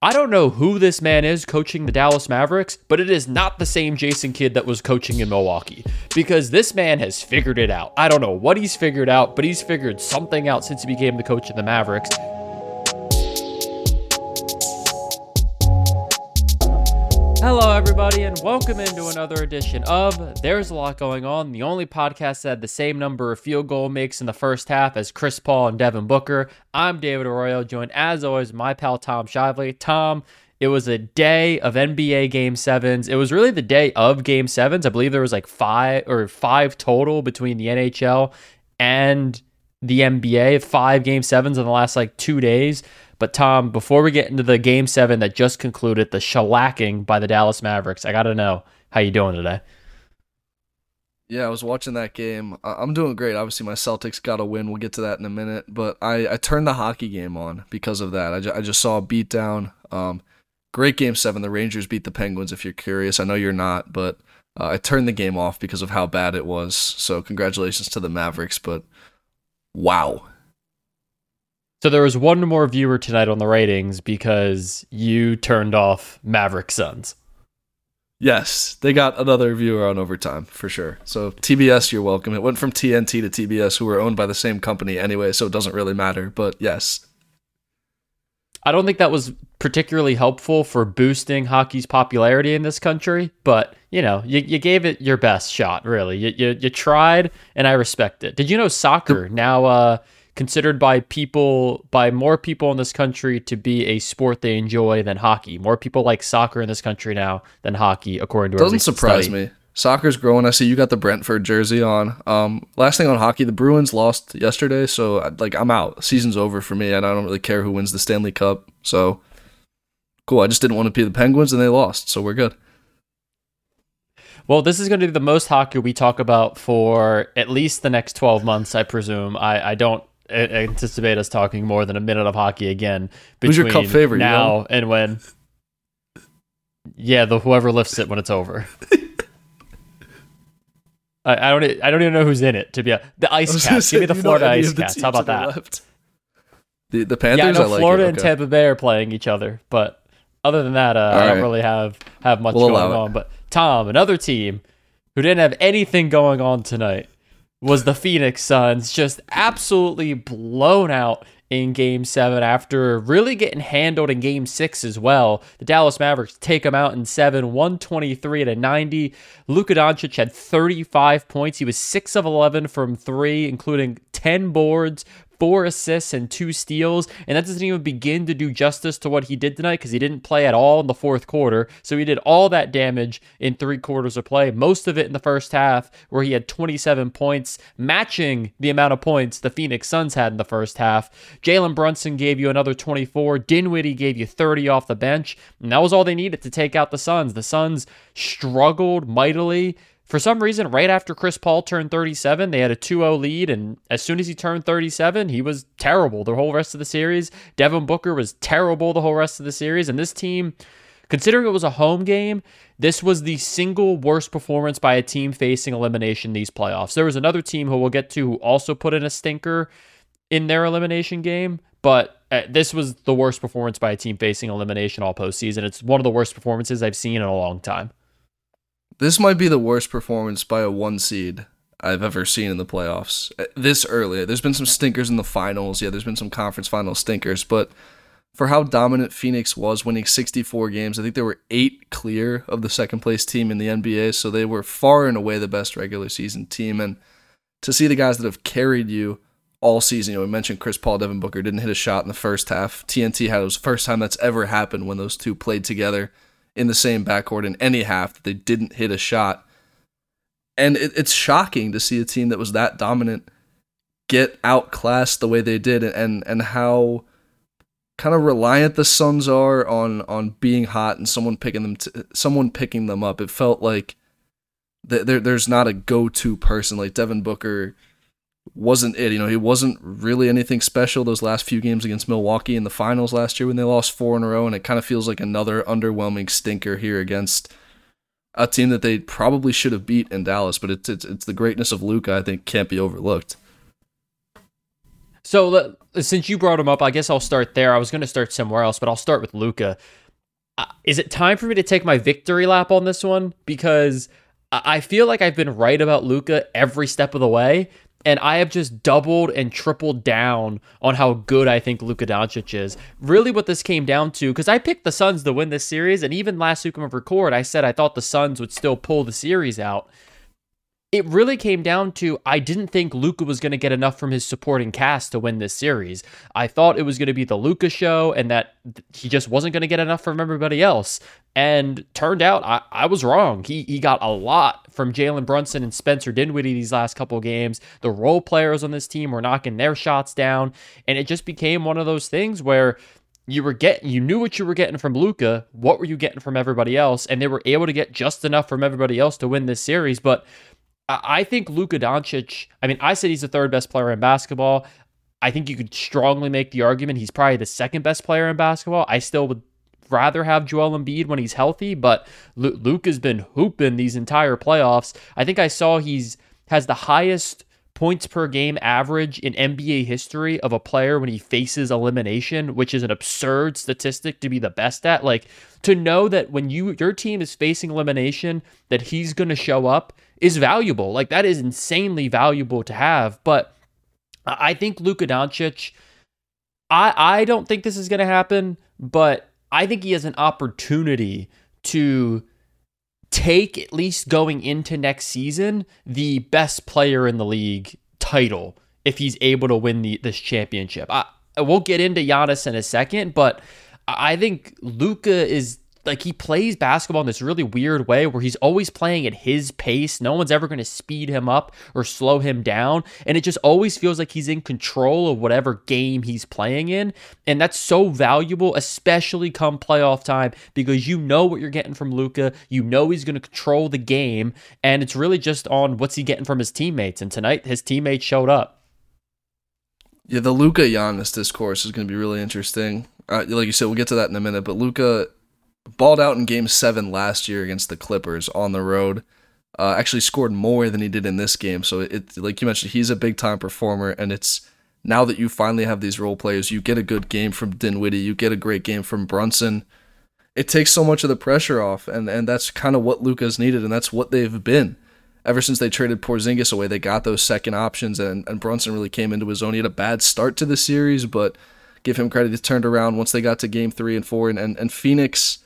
I don't know who this man is coaching the Dallas Mavericks, but it is not the same Jason Kidd that was coaching in Milwaukee because this man has figured it out. I don't know what he's figured out, but he's figured something out since he became the coach of the Mavericks. Everybody, and welcome into another edition of There's a Lot Going On, the only podcast that had the same number of field goal makes in the first half as Chris Paul and Devin Booker. I'm David Arroyo, joined as always my pal Tom Shively. Tom, it was a day of NBA Game Sevens. It was really the day of Game Sevens. I believe there was like five or five total between the NHL and the NBA. Five Game Sevens in the last like two days. But Tom, before we get into the game seven that just concluded, the shellacking by the Dallas Mavericks, I gotta know how you doing today. Yeah, I was watching that game. I'm doing great. Obviously, my Celtics got a win. We'll get to that in a minute. But I, I turned the hockey game on because of that. I, ju- I just saw a beatdown. Um, great game seven. The Rangers beat the Penguins. If you're curious, I know you're not, but uh, I turned the game off because of how bad it was. So congratulations to the Mavericks. But wow, so there was one more viewer tonight on the ratings because you turned off Maverick Suns. Yes, they got another viewer on overtime for sure. So TBS, you're welcome. It went from TNT to TBS, who were owned by the same company anyway, so it doesn't really matter. But yes, I don't think that was particularly helpful for boosting hockey's popularity in this country, but you know, you, you gave it your best shot, really. You, you you tried, and I respect it. Did you know soccer now? Uh, considered by people by more people in this country to be a sport they enjoy than hockey. More people like soccer in this country now than hockey, according to our doesn't surprise study. me. Soccer's growing. I see you got the Brentford jersey on. Um, last thing on hockey, the Bruins lost yesterday, so like I'm out. Season's over for me, and I don't really care who wins the Stanley Cup. So cool. I just didn't want to be the Penguins, and they lost, so we're good. Well, this is going to be the most hockey we talk about for at least the next 12 months, I presume. I, I don't anticipate us talking more than a minute of hockey again. Who's your cup favorite now you know? and when? Yeah, the whoever lifts it when it's over. I, I, don't. I don't even know who's in it. To be a, the Ice Cats. Say, Give me the Florida Ice Cats. How about that? Left. The the Panthers. Yeah, I know I Florida like and Tampa Bay are playing each other, but other than that, uh, I don't really have have much we'll going on. But Tom, another team who didn't have anything going on tonight was the Phoenix Suns just absolutely blown out in game seven after really getting handled in game six as well. The Dallas Mavericks take them out in seven, 123 to 90. Luka Doncic had 35 points. He was 6 of 11 from three, including 10 boards, four assists and two steals, and that doesn't even begin to do justice to what he did tonight because he didn't play at all in the fourth quarter. So he did all that damage in three quarters of play, most of it in the first half, where he had 27 points, matching the amount of points the Phoenix Suns had in the first half. Jalen Brunson gave you another 24. Dinwiddie gave you 30 off the bench, and that was all they needed to take out the Suns. The Suns struggled mightily for some reason, right after Chris Paul turned 37, they had a 2 0 lead. And as soon as he turned 37, he was terrible the whole rest of the series. Devin Booker was terrible the whole rest of the series. And this team, considering it was a home game, this was the single worst performance by a team facing elimination these playoffs. There was another team who we'll get to who also put in a stinker in their elimination game, but uh, this was the worst performance by a team facing elimination all postseason. It's one of the worst performances I've seen in a long time. This might be the worst performance by a one seed I've ever seen in the playoffs uh, this early. There's been some stinkers in the finals. Yeah, there's been some conference final stinkers, but for how dominant Phoenix was winning 64 games, I think they were eight clear of the second place team in the NBA. So they were far and away the best regular season team. And to see the guys that have carried you all season, you know, we mentioned Chris Paul, Devin Booker didn't hit a shot in the first half. TNT had it was the first time that's ever happened when those two played together in the same backcourt in any half that they didn't hit a shot. And it, it's shocking to see a team that was that dominant get outclassed the way they did and and how kind of reliant the Suns are on on being hot and someone picking them to, someone picking them up. It felt like there there's not a go-to person like Devin Booker wasn't it. You know, he wasn't really anything special those last few games against Milwaukee in the finals last year when they lost four in a row, and it kind of feels like another underwhelming stinker here against a team that they probably should have beat in Dallas. But it's it's, it's the greatness of Luka, I think can't be overlooked. So since you brought him up, I guess I'll start there. I was going to start somewhere else, but I'll start with Luka. Uh, is it time for me to take my victory lap on this one? Because I feel like I've been right about Luka every step of the way, and I have just doubled and tripled down on how good I think Luka Doncic is. Really, what this came down to, because I picked the Suns to win this series, and even last week of record, I said I thought the Suns would still pull the series out it really came down to I didn't think Luka was going to get enough from his supporting cast to win this series. I thought it was going to be the Luka show and that he just wasn't going to get enough from everybody else. And turned out I, I was wrong. He he got a lot from Jalen Brunson and Spencer Dinwiddie these last couple games. The role players on this team were knocking their shots down, and it just became one of those things where you were getting you knew what you were getting from Luka, what were you getting from everybody else, and they were able to get just enough from everybody else to win this series. But I think Luka Doncic, I mean, I said he's the third best player in basketball. I think you could strongly make the argument he's probably the second best player in basketball. I still would rather have Joel Embiid when he's healthy, but Luke has been hooping these entire playoffs. I think I saw he's has the highest points per game average in NBA history of a player when he faces elimination, which is an absurd statistic to be the best at. Like to know that when you your team is facing elimination that he's going to show up is valuable. Like that is insanely valuable to have. But I think Luka Doncic, I I don't think this is going to happen, but I think he has an opportunity to take at least going into next season the best player in the league title if he's able to win the, this championship. I, we'll get into Giannis in a second, but I think Luka is like he plays basketball in this really weird way where he's always playing at his pace. No one's ever going to speed him up or slow him down. And it just always feels like he's in control of whatever game he's playing in. And that's so valuable, especially come playoff time, because you know what you're getting from Luka. You know he's going to control the game. And it's really just on what's he getting from his teammates. And tonight, his teammates showed up. Yeah, the Luka Giannis discourse is going to be really interesting. Uh, like you said, we'll get to that in a minute. But Luka balled out in game seven last year against the Clippers on the road. Uh, actually scored more than he did in this game. So it, like you mentioned, he's a big time performer, and it's now that you finally have these role players, you get a good game from Dinwiddie, you get a great game from Brunson. It takes so much of the pressure off, and and that's kind of what Luka's needed, and that's what they've been ever since they traded Porzingis away. They got those second options, and and Brunson really came into his own. He had a bad start to the series, but give him credit, he turned around once they got to game three and four, and and, and Phoenix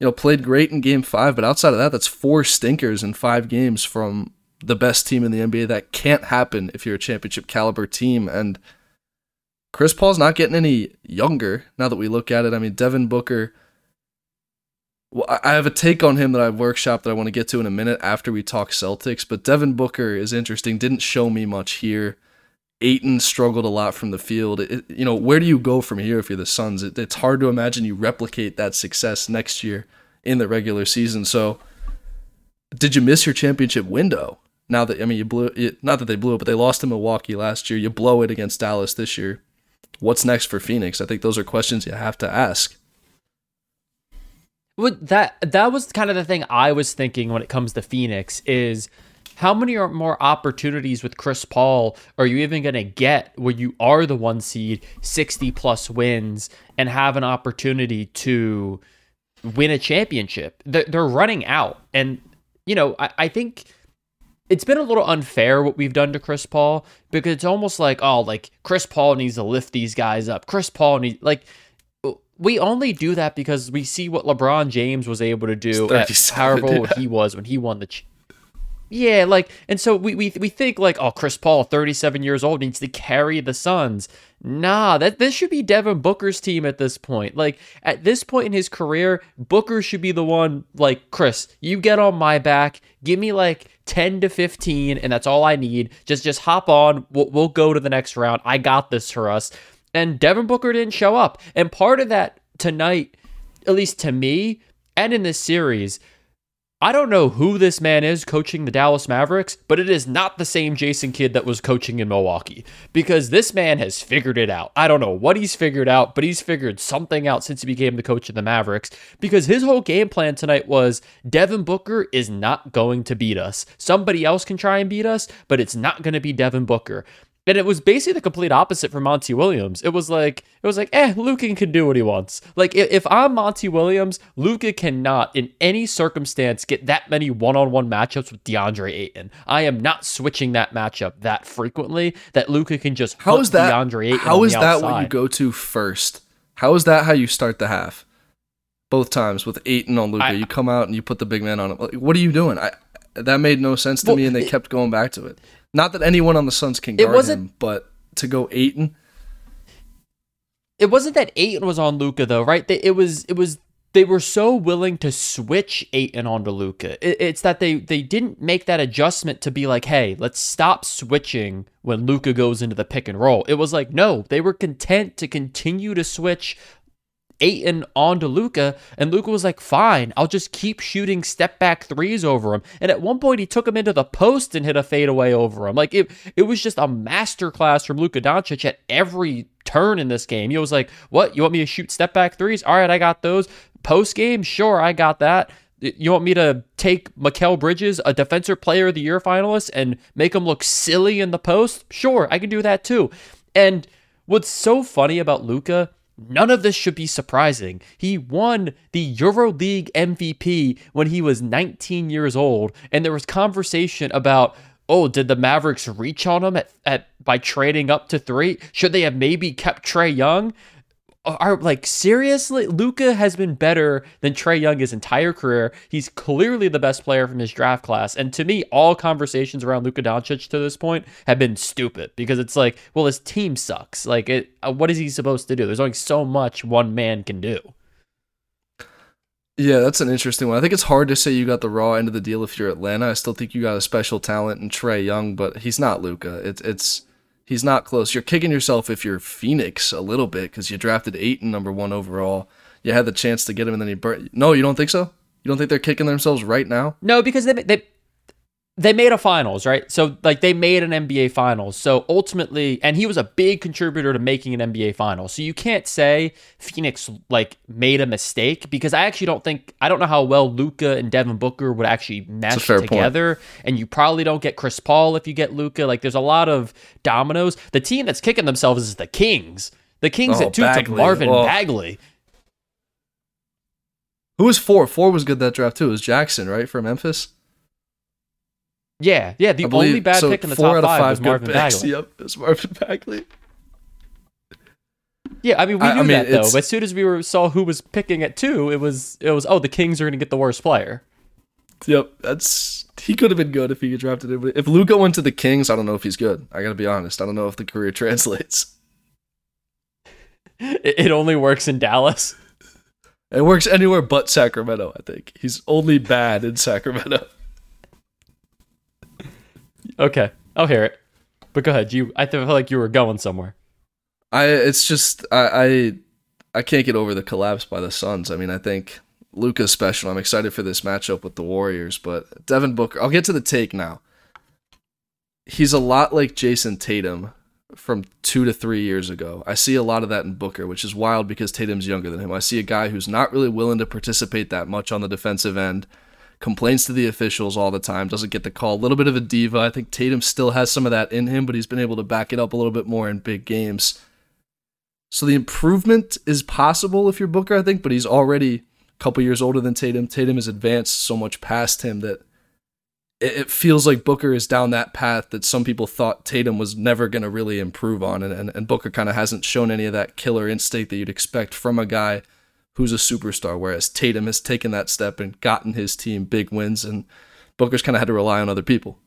you know, played great in game five, but outside of that, that's four stinkers in five games from the best team in the NBA. That can't happen if you're a championship caliber team. And Chris Paul's not getting any younger now that we look at it. I mean, Devin Booker. I have a take on him that I've workshopped that I want to get to in a minute after we talk Celtics. But Devin Booker is interesting. Didn't show me much here. Ayton struggled a lot from the field. It, you know, where do you go from here if you're the Suns? It, it's hard to imagine you replicate that success next year in the regular season. So, did you miss your championship window? Now that I mean, you blew it. Not that they blew it, but they lost to Milwaukee last year. You blow it against Dallas this year. What's next for Phoenix? I think those are questions you have to ask. Well, that that was kind of the thing I was thinking when it comes to Phoenix is how many more opportunities with Chris Paul are you even going to get where you are the one seed, 60 plus wins, and have an opportunity to win a championship? They're, they're running out. And, you know, I, I think it's been a little unfair what we've done to Chris Paul because it's almost like, oh, like Chris Paul needs to lift these guys up. Chris Paul needs, like, we only do that because we see what LeBron James was able to do at however old he was when he won the yeah, like, and so we, we we think like, oh, Chris Paul, 37 years old, needs to carry the Suns. Nah, that this should be Devin Booker's team at this point. Like at this point in his career, Booker should be the one. Like Chris, you get on my back. Give me like 10 to 15, and that's all I need. Just just hop on. We'll, we'll go to the next round. I got this for us. And Devin Booker didn't show up, and part of that tonight, at least to me, and in this series I don't know who this man is coaching the Dallas Mavericks, but it is not the same Jason Kidd that was coaching in Milwaukee because this man has figured it out. I don't know what he's figured out, but he's figured something out since he became the coach of the Mavericks because his whole game plan tonight was Devin Booker is not going to beat us. Somebody else can try and beat us, but it's not going to be Devin Booker. And it was basically the complete opposite for Monty Williams. It was like it was like, eh, Luka can do what he wants. Like if, I'm Monty Williams, Luka cannot in any circumstance get that many one-on-one matchups with DeAndre Ayton. I am not switching that matchup that frequently that Luka can just how is that DeAndre Ayton. How is that what you go to first? How is that how you start the half? Both times with Ayton on Luka, you come out and you put the big man on him. What are you doing? I that made no sense to well, me, and they it, kept going back to it. Not that anyone on the Suns can guard it wasn't, him, but to go Ayton. It wasn't that Ayton was on Luka though, right? They, it was it was they were so willing to switch Ayton onto Luka. It, it's that they they didn't make that adjustment to be like, hey, let's stop switching when Luka goes into the pick and roll. It was like, no, they were content to continue to switch Ayton onto Luka, and Luka was like, "Fine, I'll just keep shooting step back threes over him." And at one point, he took him into the post and hit a fadeaway over him. Like it, it was just a masterclass from Luka Doncic at every turn in this game. He was like, "What? You want me to shoot step back threes? All right, I got those." Post game, sure, I got that. You want me to take Mikal Bridges, a defensive player of the year finalist, and make him look silly in the post? Sure, I can do that too. And what's so funny about Luka None of this should be surprising. He won the EuroLeague MVP when he was 19 years old, and there was conversation about, oh, did the Mavericks reach on him at, at by trading up to three? Should they have maybe kept Trae Young? Are like seriously Luka has been better than Trae Young his entire career. He's clearly the best player from his draft class. And to me, all conversations around Luka Doncic to this point have been stupid because it's like, well, his team sucks. Like it uh, what is he supposed to do? There's only so much one man can do. Yeah, that's an interesting one. I think it's hard to say you got the raw end of the deal if you're Atlanta. I still think you got a special talent in Trae Young, but he's not Luka. It's it's he's not close. You're kicking yourself if you're Phoenix a little bit because you drafted Ayton number one overall. You had the chance to get him and then he burnt. No, you don't think so? You don't think they're kicking themselves right now? No, because they they they made a finals, right? So like they made an NBA finals. So ultimately, and he was a big contributor to making an NBA finals. So you can't say Phoenix like made a mistake because I actually don't think I don't know how well Luka and Devin Booker would actually mesh together. Point. And you probably don't get Chris Paul if you get Luka. Like there's a lot of dominoes. The team that's kicking themselves is the Kings. The Kings oh, that took Marvin oh. Bagley. Who was four? Four was good that draft too. It was Jackson, right, from Memphis? Yeah, yeah. The believe, only bad so pick in the top five, five was Marvin picks. Bagley. Yep, it's Marvin Bagley. Yeah, I mean we knew I, I mean, that though. But as soon as we were saw who was picking at two, it was it was oh the Kings are going to get the worst player. Yep, that's he could have been good if he drafted it. If Luka went to the Kings, I don't know if he's good. I got to be honest. I don't know if the career translates. It only works in Dallas. It works anywhere but Sacramento. I think he's only bad in Sacramento. Okay, I'll hear it. But go ahead. You, I feel like you were going somewhere. I. It's just I. I, I can't get over the collapse by the Suns. I mean, I think Luka's special. I'm excited for this matchup with the Warriors, but Devin Booker. I'll get to the take now. He's a lot like Jayson Tatum from two to three years ago. I see a lot of that in Booker, which is wild because Tatum's younger than him. I see a guy who's not really willing to participate that much on the defensive end complains to the officials all the time, doesn't get the call. A little bit of a diva. I think Tatum still has some of that in him, but he's been able to back it up a little bit more in big games. So the improvement is possible if you're Booker, I think, but he's already a couple years older than Tatum. Tatum has advanced so much past him that it feels like Booker is down that path that some people thought Tatum was never going to really improve on. And, and, and Booker kind of hasn't shown any of that killer instinct that you'd expect from a guy who's a superstar, whereas Tatum has taken that step and gotten his team big wins, and Booker's kind of had to rely on other people.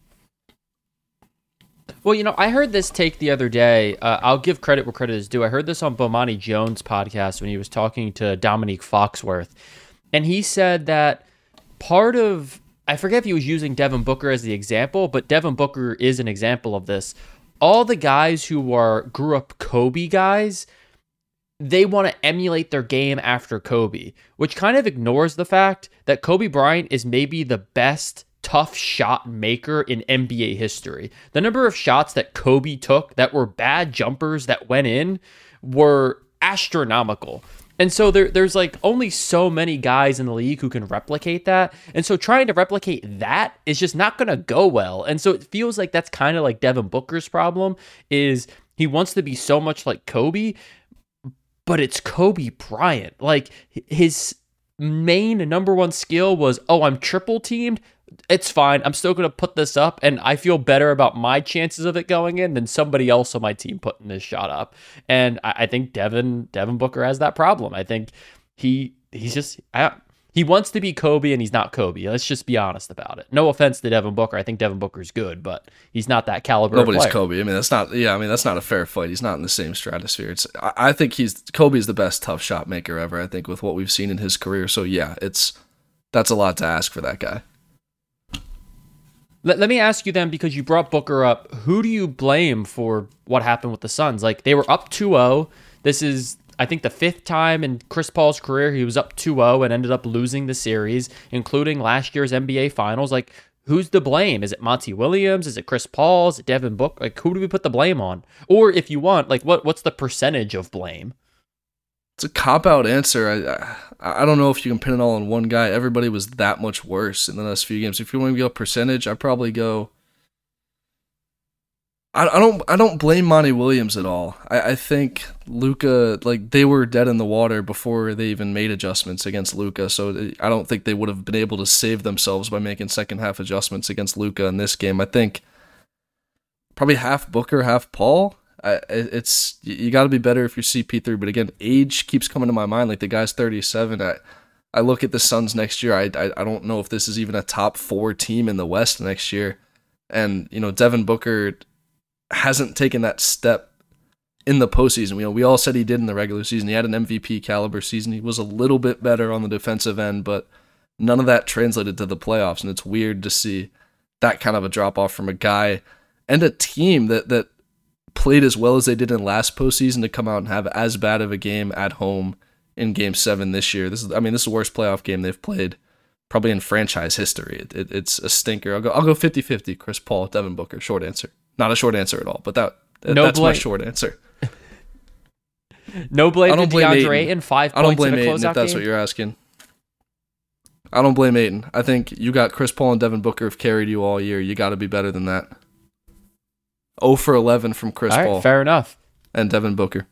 Well, you know, I heard this take the other day. Uh, I'll give credit where credit is due. I heard this on Bomani Jones' podcast when he was talking to Dominique Foxworth, and he said that part of I forget if he was using Devin Booker as the example, but Devin Booker is an example of this. All the guys who are grew up Kobe guys they want to emulate their game after Kobe, which kind of ignores the fact that Kobe Bryant is maybe the best tough shot maker in NBA history. The number of shots that Kobe took that were bad jumpers that went in were astronomical. And so there, there's like only so many guys in the league who can replicate that. And so trying to replicate that is just not going to go well. And so it feels like that's kind of like Devin Booker's problem is he wants to be so much like Kobe, but it's Kobe Bryant. Like his main number one skill was, oh, I'm triple teamed it's fine. I'm still going to put this up, and I feel better about my chances of it going in than somebody else on my team putting this shot up. And I, I think Devin Devin Booker has that problem. I think he he's just I, he wants to be Kobe, and he's not Kobe. Let's just be honest about it. No offense to Devin Booker. I think Devin Booker's good, but he's not that caliber. Nobody's Kobe. I mean, that's not. Yeah, I mean, that's not a fair fight. He's not in the same stratosphere. It's. I, I think he's Kobe's the best tough shot maker ever. I think with what we've seen in his career. So yeah, it's that's a lot to ask for that guy. Let, let me ask you then, because you brought Booker up, who do you blame for what happened with the Suns? Like, they were up 2 0. This is, I think, the fifth time in Chris Paul's career he was up 2 0 and ended up losing the series, including last year's NBA Finals. Like, who's the blame? Is it Monty Williams? Is it Chris Paul? Is it Devin Book? Like, who do we put the blame on? Or if you want, like, what what's the percentage of blame? It's a cop out answer. I, I don't know if you can pin it all on one guy. Everybody was that much worse in the last few games. If you want to go percentage, I probably go. I, I don't I don't blame Monty Williams at all. I, I think Luka like they were dead in the water before they even made adjustments against Luka. So I don't think they would have been able to save themselves by making second half adjustments against Luka in this game. I think probably half Booker, half Paul. I, it's you got to be better if you're CP3. But again, age keeps coming to my mind. Like the guy's 37. I I look at the Suns next year. I, I I don't know if this is even a top four team in the West next year. And you know, Devin Booker hasn't taken that step in the postseason. Know, we all said he did in the regular season. He had an MVP caliber season. He was a little bit better on the defensive end, but none of that translated to the playoffs. And it's weird to see that kind of a drop off from a guy and a team that that played as well as they did in last postseason to come out and have as bad of a game at home in Game Seven this year. This is, I mean, this is the worst playoff game they've played probably in franchise history. It, it, it's a stinker. I'll go, I'll go 50-50, Chris Paul, Devin Booker. Short answer. Not a short answer at all, but that uh, no that's blame. my short answer. no blame I don't blame DeAndre Ayton. Five I don't blame Ayton if that's game? what you're asking. I don't blame Ayton. I think you got Chris Paul and Devin Booker have carried you all year. You got to be better than that. 0 for 11 from Chris Paul. Fair enough. And Devin Booker.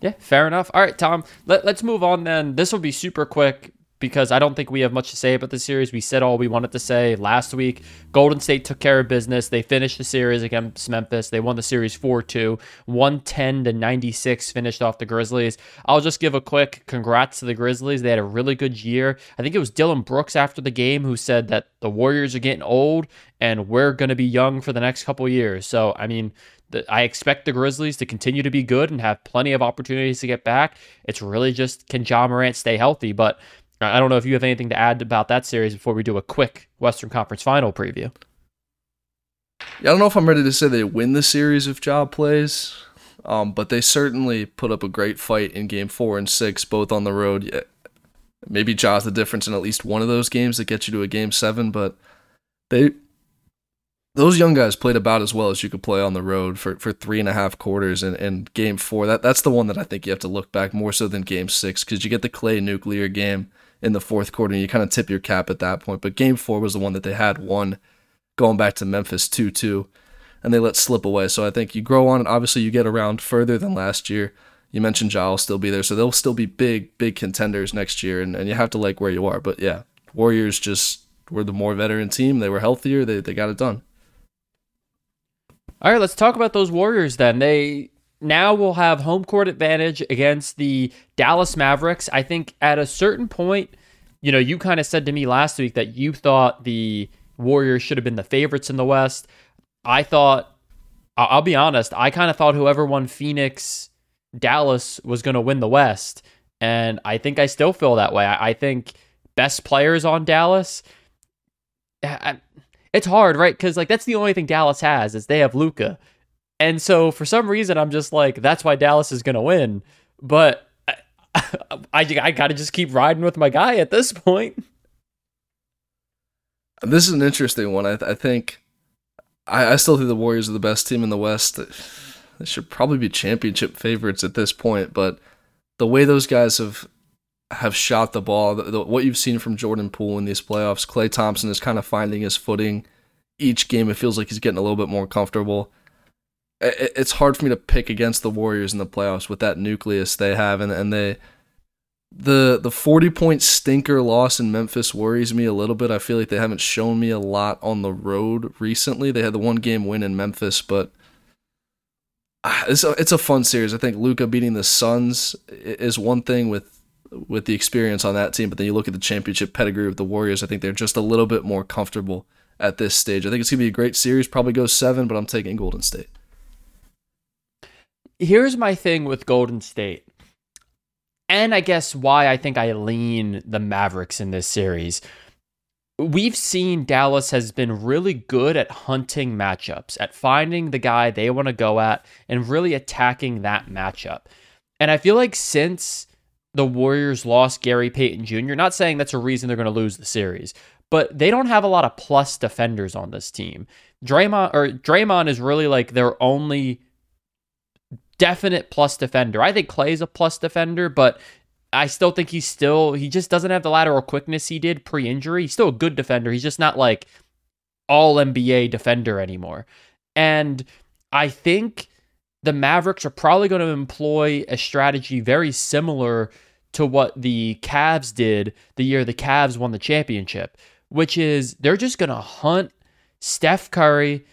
Yeah, fair enough. All right, Tom, let, let's move on then. This will be super quick because I don't think we have much to say about the series. We said all we wanted to say last week. Golden State took care of business. They finished the series against Memphis. They won the series 4 2, 110 to 96, finished off the Grizzlies. I'll just give a quick congrats to the Grizzlies. They had a really good year. I think it was Dillon Brooks after the game who said that the Warriors are getting old and we're going to be young for the next couple years. So, I mean, I expect the Grizzlies to continue to be good and have plenty of opportunities to get back. It's really just can Ja Morant stay healthy? But I don't know if you have anything to add about that series before we do a quick Western Conference final preview. Yeah, I don't know if I'm ready to say they win the series if Job plays, um, but they certainly put up a great fight in game four and six, both on the road. Maybe Ja's the difference in at least one of those games that gets you to a game seven, but they those young guys played about as well as you could play on the road for, for three and a half quarters and, in game four. That that's the one that I think you have to look back more so than game six because you get the Klay nuclear game in the fourth quarter, and you kind of tip your cap at that point. But game four was the one that they had won going back to Memphis 2 2, and they let slip away. So I think you grow on it. Obviously, you get around further than last year. You mentioned Ja will still be there, so they'll still be big, big contenders next year, and, and you have to like where you are. But yeah, Warriors just were the more veteran team. They were healthier. They, they got it done. All right, let's talk about those Warriors then. They now we'll have home court advantage against the Dallas Mavericks. I think at a certain point, you know, you kind of said to me last week that you thought the Warriors should have been the favorites in the West. I thought, I'll be honest, I kind of thought whoever won Phoenix, Dallas was going to win the West. And I think I still feel that way. I, think best players on Dallas. Eh, I, it's hard, right? Because like that's the only thing Dallas has is they have Luka. And so for some reason, I'm just like, that's why Dallas is going to win. But I, I, I got to just keep riding with my guy at this point. This is an interesting one. I, I think I, I still think the Warriors are the best team in the West. they should probably be championship favorites at this point. But the way those guys have have shot the ball, the, the, what you've seen from Jordan Poole in these playoffs, Klay Thompson is kind of finding his footing. Each game, it feels like he's getting a little bit more comfortable. It, it's hard for me to pick against the Warriors in the playoffs with that nucleus they have, and and they the the 40 point stinker loss in Memphis worries me a little bit. I feel like they haven't shown me a lot on the road recently. They had the one game win in Memphis, but ah, it's a, it's a fun series. I think Luka beating the Suns is one thing with with the experience on that team, but then you look at the championship pedigree of the Warriors. I think they're just a little bit more comfortable at this stage. I think it's gonna be a great series. Probably go seven, but I'm taking Golden State. Here's my thing with Golden State and I guess why I think I lean the Mavericks in this series. We've seen Dallas has been really good at hunting matchups, at finding the guy they want to go at and really attacking that matchup. And I feel like since the Warriors lost Gary Payton Jr., not saying that's a reason they're going to lose the series, but they don't have a lot of plus defenders on this team. Draymond or Draymond is really like their only definite plus defender. I think Klay's a plus defender, but I still think he's still he just doesn't have the lateral quickness he did pre-injury. He's still a good defender. He's just not like all NBA defender anymore. And I think the Mavericks are probably going to employ a strategy very similar to what the Cavs did the year the Cavs won the championship, which is they're just going to hunt Steph Curry,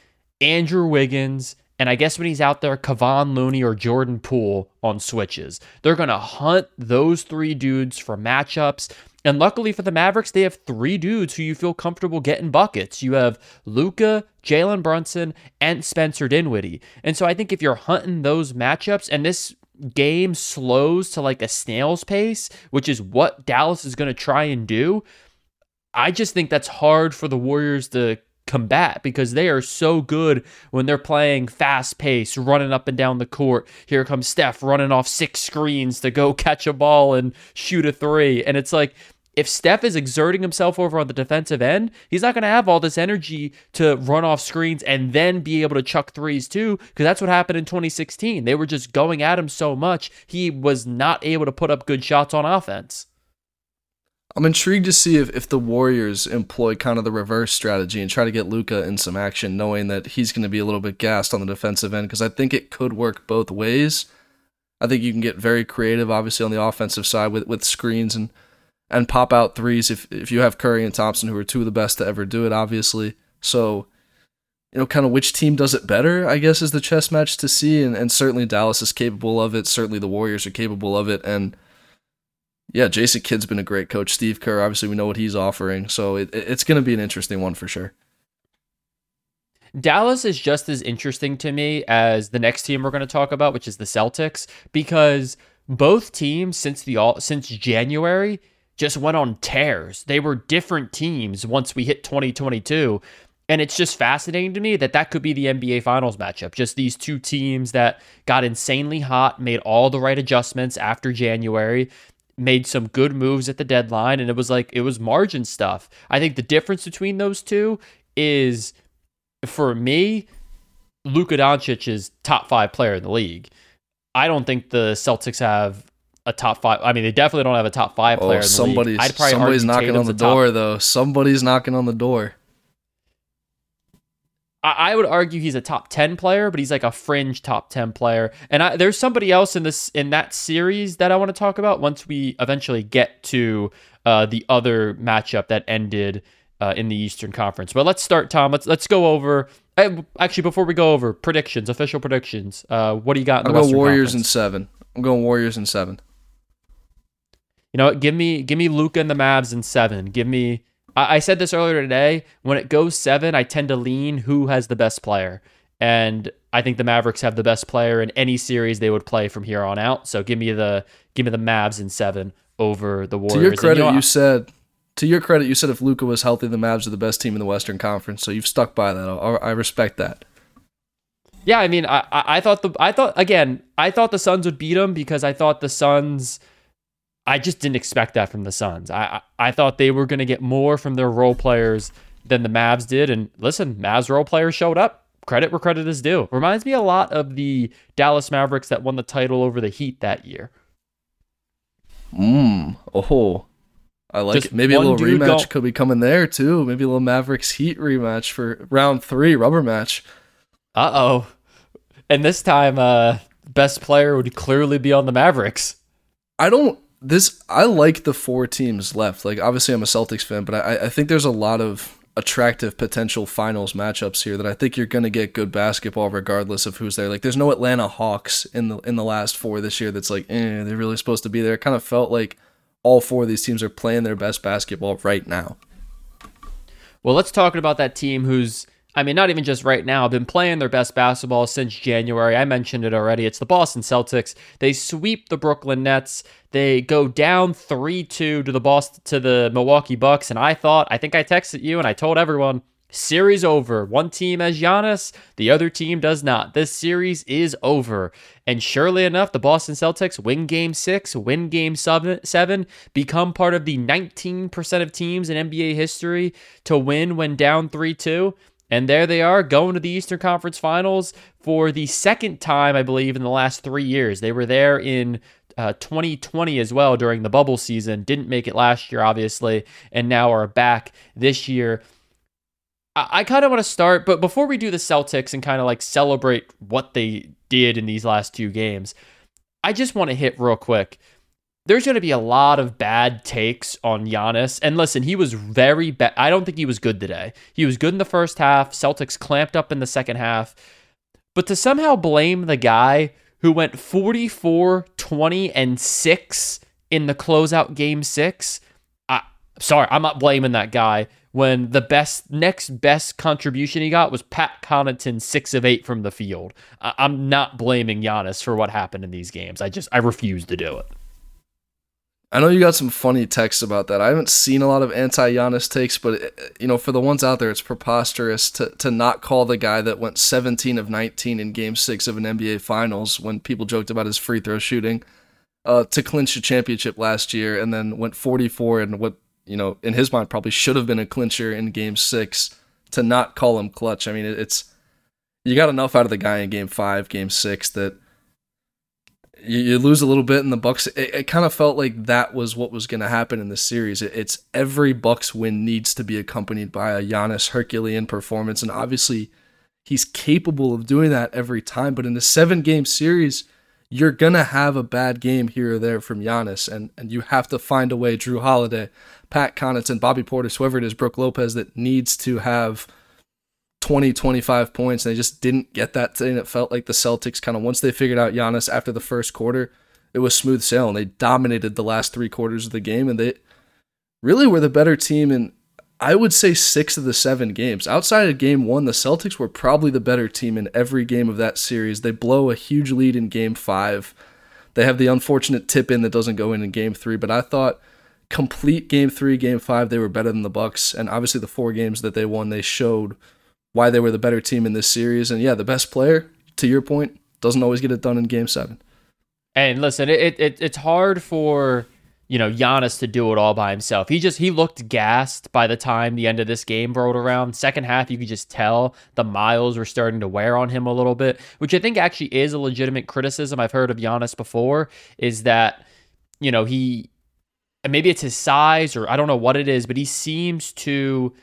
Andrew Wiggins, and I guess when he's out there, Kevon Looney or Jordan Poole on switches. They're going to hunt those three dudes for matchups. And luckily for the Mavericks, they have three dudes who you feel comfortable getting buckets. You have Luka, Jalen Brunson, and Spencer Dinwiddie. And so I think if you're hunting those matchups and this game slows to like a snail's pace, which is what Dallas is going to try and do, I just think that's hard for the Warriors to combat because they are so good when they're playing fast pace, running up and down the court. Here comes Steph running off six screens to go catch a ball and shoot a three. And it's like, if Steph is exerting himself over on the defensive end, he's not going to have all this energy to run off screens and then be able to chuck threes too, because that's what happened in 2016. They were just going at him so much, he was not able to put up good shots on offense. I'm intrigued to see if, if the Warriors employ kind of the reverse strategy and try to get Luka in some action, knowing that he's going to be a little bit gassed on the defensive end, because I think it could work both ways. I think you can get very creative, obviously, on the offensive side with, with screens and and pop out threes if if you have Curry and Thompson, who are two of the best to ever do it, obviously. So, you know, kind of which team does it better, I guess, is the chess match to see. And, and certainly Dallas is capable of it. Certainly the Warriors are capable of it. And yeah, Jason Kidd's been a great coach. Steve Kerr, obviously, we know what he's offering, so it, it's going to be an interesting one for sure. Dallas is just as interesting to me as the next team we're going to talk about, which is the Celtics, because both teams since the all since January just went on tears. They were different teams once we hit 2022. And it's just fascinating to me that that could be the NBA Finals matchup. Just these two teams that got insanely hot, made all the right adjustments after January, made some good moves at the deadline and it was like it was margin stuff. I think the difference between those two is for me Luka Doncic is top 5 player in the league. I don't think the Celtics have a top 5 I mean they definitely don't have a top 5 player oh, in the somebody's, league. somebody's knocking Tatum's on the door top, though. Somebody's knocking on the door. I would argue he's a top 10 player, but he's like a fringe top 10 player. And I, there's somebody else in this in that series that I want to talk about once we eventually get to uh, the other matchup that ended uh, in the Eastern Conference. But let's start, Tom. Let's let's go over. Actually, before we go over predictions, official predictions. Uh, what do you got? In I'm going Warriors in seven. I'm going Warriors in seven. You know what? Give me give me Luka and the Mavs in seven. Give me I, I said this earlier today. When it goes seven, I tend to lean who has the best player. And I think the Mavericks have the best player in any series they would play from here on out. So give me the give me the Mavs in seven over the Warriors. To your credit, you, know, you said to your credit, you said if Luka was healthy, the Mavs are the best team in the Western Conference. So you've stuck by that. I, I respect that. Yeah, I mean, I I thought the I thought again, I thought the Suns would beat them because I thought the Suns I just didn't expect that from the Suns. I I, I thought they were going to get more from their role players than the Mavs did. And listen, Mavs role players showed up. credit where credit is due. Reminds me a lot of the Dallas Mavericks that won the title over the Heat that year. Mmm. Oh. I like Just it. Maybe a little rematch could be coming there too. Maybe a little Mavericks Heat rematch for round three, rubber match. Uh oh. And this time, uh, best player would clearly be on the Mavericks. I don't this I like the four teams left. Like obviously I'm a Celtics fan, but I, I think there's a lot of attractive potential finals matchups here that I think you're gonna get good basketball regardless of who's there. Like there's no Atlanta Hawks in the in the last four this year that's like, eh, they're really supposed to be there. It kind of felt like all four of these teams are playing their best basketball right now. Well, let's talk about that team who's I mean, not even just right now, been playing their best basketball since January. I mentioned it already. It's the Boston Celtics. They sweep the Brooklyn Nets. They go down 3-2 to the Boston to the Milwaukee Bucks and I thought, I think I texted you and I told everyone, series over. One team has Giannis, the other team does not. This series is over. And surely enough, the Boston Celtics win game six, win game seven, become part of the 19% of teams in NBA history to win when down 3 2. And there they are going to the Eastern Conference Finals for the second time, I believe, in the last three years. They were there in uh, 2020 as well during the bubble season. Didn't make it last year, obviously, and now are back this year. I, I kind of want to start, but before we do the Celtics and kind of like celebrate what they did in these last two games, I just want to hit real quick there's going to be a lot of bad takes on Giannis. And listen, he was very bad. I don't think he was good today. He was good in the first half. Celtics clamped up in the second half. But to somehow blame the guy who went 44, 20, and 6 in the closeout game six, I, sorry, I'm not blaming that guy when the best next best contribution he got was Pat Connaughton six of eight from the field. I, I'm not blaming Giannis for what happened in these games. I just I refuse to do it. I know you got some funny texts about that. I haven't seen a lot of anti Giannis takes, but uh, you know, for the ones out there, it's preposterous to to not call the guy that went 17 of 19 in Game Six of an NBA Finals when people joked about his free throw shooting, uh, to clinch a championship last year, and then went 44 and what you know in his mind probably should have been a clincher in Game Six. To not call him clutch, I mean, it, it's you got enough out of the guy in Game Five, Game Six that you, you lose a little bit in the Bucks. It, it kind of felt like that was what was going to happen in the series. It, it's every Bucks win needs to be accompanied by a Giannis Herculean performance, and obviously he's capable of doing that every time. But in a seven game series, you're gonna have a bad game here or there from Giannis, and and you have to find a way. Jrue Holiday, Pat Connaughton, Bobby Portis, whoever it is, Brook Lopez, that needs to have 20, 25 points. And they just didn't get that thing. It felt like the Celtics kind of, once they figured out Giannis after the first quarter, it was smooth sailing. They dominated the last three quarters of the game and they really were the better team in, I would say, six of the seven games. Outside of game one, the Celtics were probably the better team in every game of that series. They blow a huge lead in game five. They have the unfortunate tip in that doesn't go in in game three, but I thought complete game three, game five, they were better than the Bucks. And obviously the four games that they won, they showed why they were the better team in this series. And yeah, the best player, to your point, doesn't always get it done in game seven. And listen, it, it it's hard for you know Giannis to do it all by himself. He just he looked gassed by the time the end of this game rolled around. Second half, you could just tell the miles were starting to wear on him a little bit, which I think actually is a legitimate criticism I've heard of Giannis before. Is that you know he maybe it's his size or I don't know what it is, but he seems to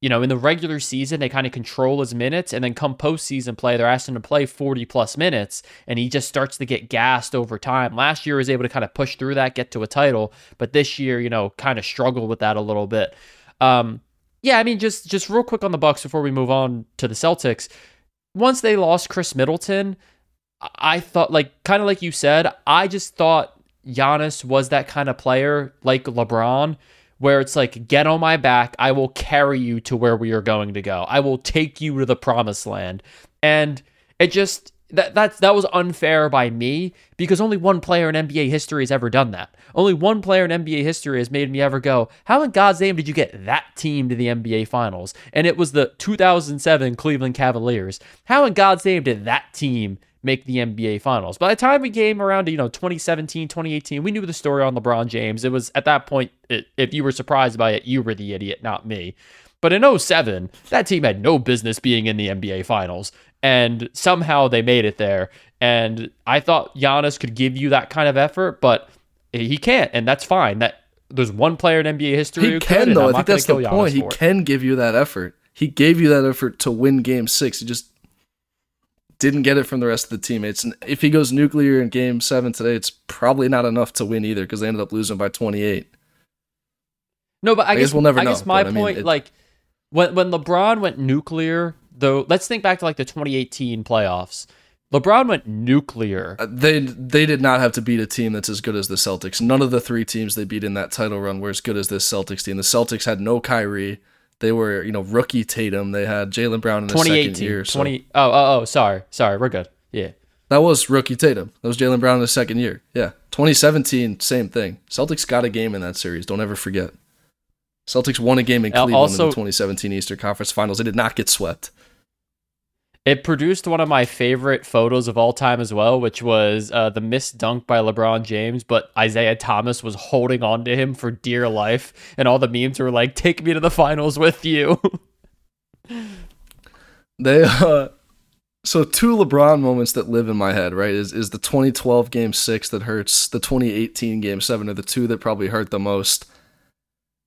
you know, in the regular season, they kind of control his minutes, and then come postseason play, they're asking him to play 40 plus minutes, and he just starts to get gassed over time. Last year, was able to kind of push through that, get to a title, but this year, you know, kind of struggled with that a little bit. Um, yeah, I mean, just just real quick on the Bucks before we move on to the Celtics. Once they lost Khris Middleton, I thought, like, kind of like you said, I just thought Giannis was that kind of player, like LeBron where it's like, get on my back. I will carry you to where we are going to go. I will take you to the promised land. And it just that that that was unfair by me because only one player in NBA history has ever done that. Only one player in NBA history has made me ever go, "How in God's name did you get that team to the NBA Finals?" And it was the 2007 Cleveland Cavaliers. How in God's name did that team make the NBA Finals. By the time we came around to, you know, 2017, 2018, we knew the story on LeBron James. It was at that point, it, if you were surprised by it, you were the idiot, not me. But in 07, that team had no business being in the NBA Finals. And somehow they made it there. And I thought Giannis could give you that kind of effort, but he can't, and that's fine. That there's one player in NBA history he can though. I think that's the point. He can give you that effort. He gave you that effort to win Game Six. He just didn't get it from the rest of the teammates. And if he goes nuclear in Game Seven today, it's probably not enough to win either because they ended up losing by 28. No, but I, I guess, guess, we'll never I know. guess my point, I mean, it, like when when LeBron went nuclear, though, let's think back to like the 2018 playoffs. LeBron went nuclear. Uh, they they did not have to beat a team that's as good as the Celtics. None of the three teams they beat in that title run were as good as this Celtics team. The Celtics had no Kyrie. They were, you know, rookie Tatum. They had Jaylen Brown in the second year. So. 20, oh, oh, oh, sorry. Sorry. We're good. Yeah. That was rookie Tatum. That was Jaylen Brown in the second year. Yeah. 2017, same thing. Celtics got a game in that series. Don't ever forget. Celtics won a game in Cleveland also, in the 2017 Eastern Conference Finals. They did not get swept. It produced one of my favorite photos of all time as well, which was uh, the missed dunk by LeBron James, but Isaiah Thomas was holding on to him for dear life, and all the memes were like, "Take me to the finals with you." they uh, so two LeBron moments that live in my head, right? Is is the 2012 Game Six that hurts, the 2018 Game Seven are the two that probably hurt the most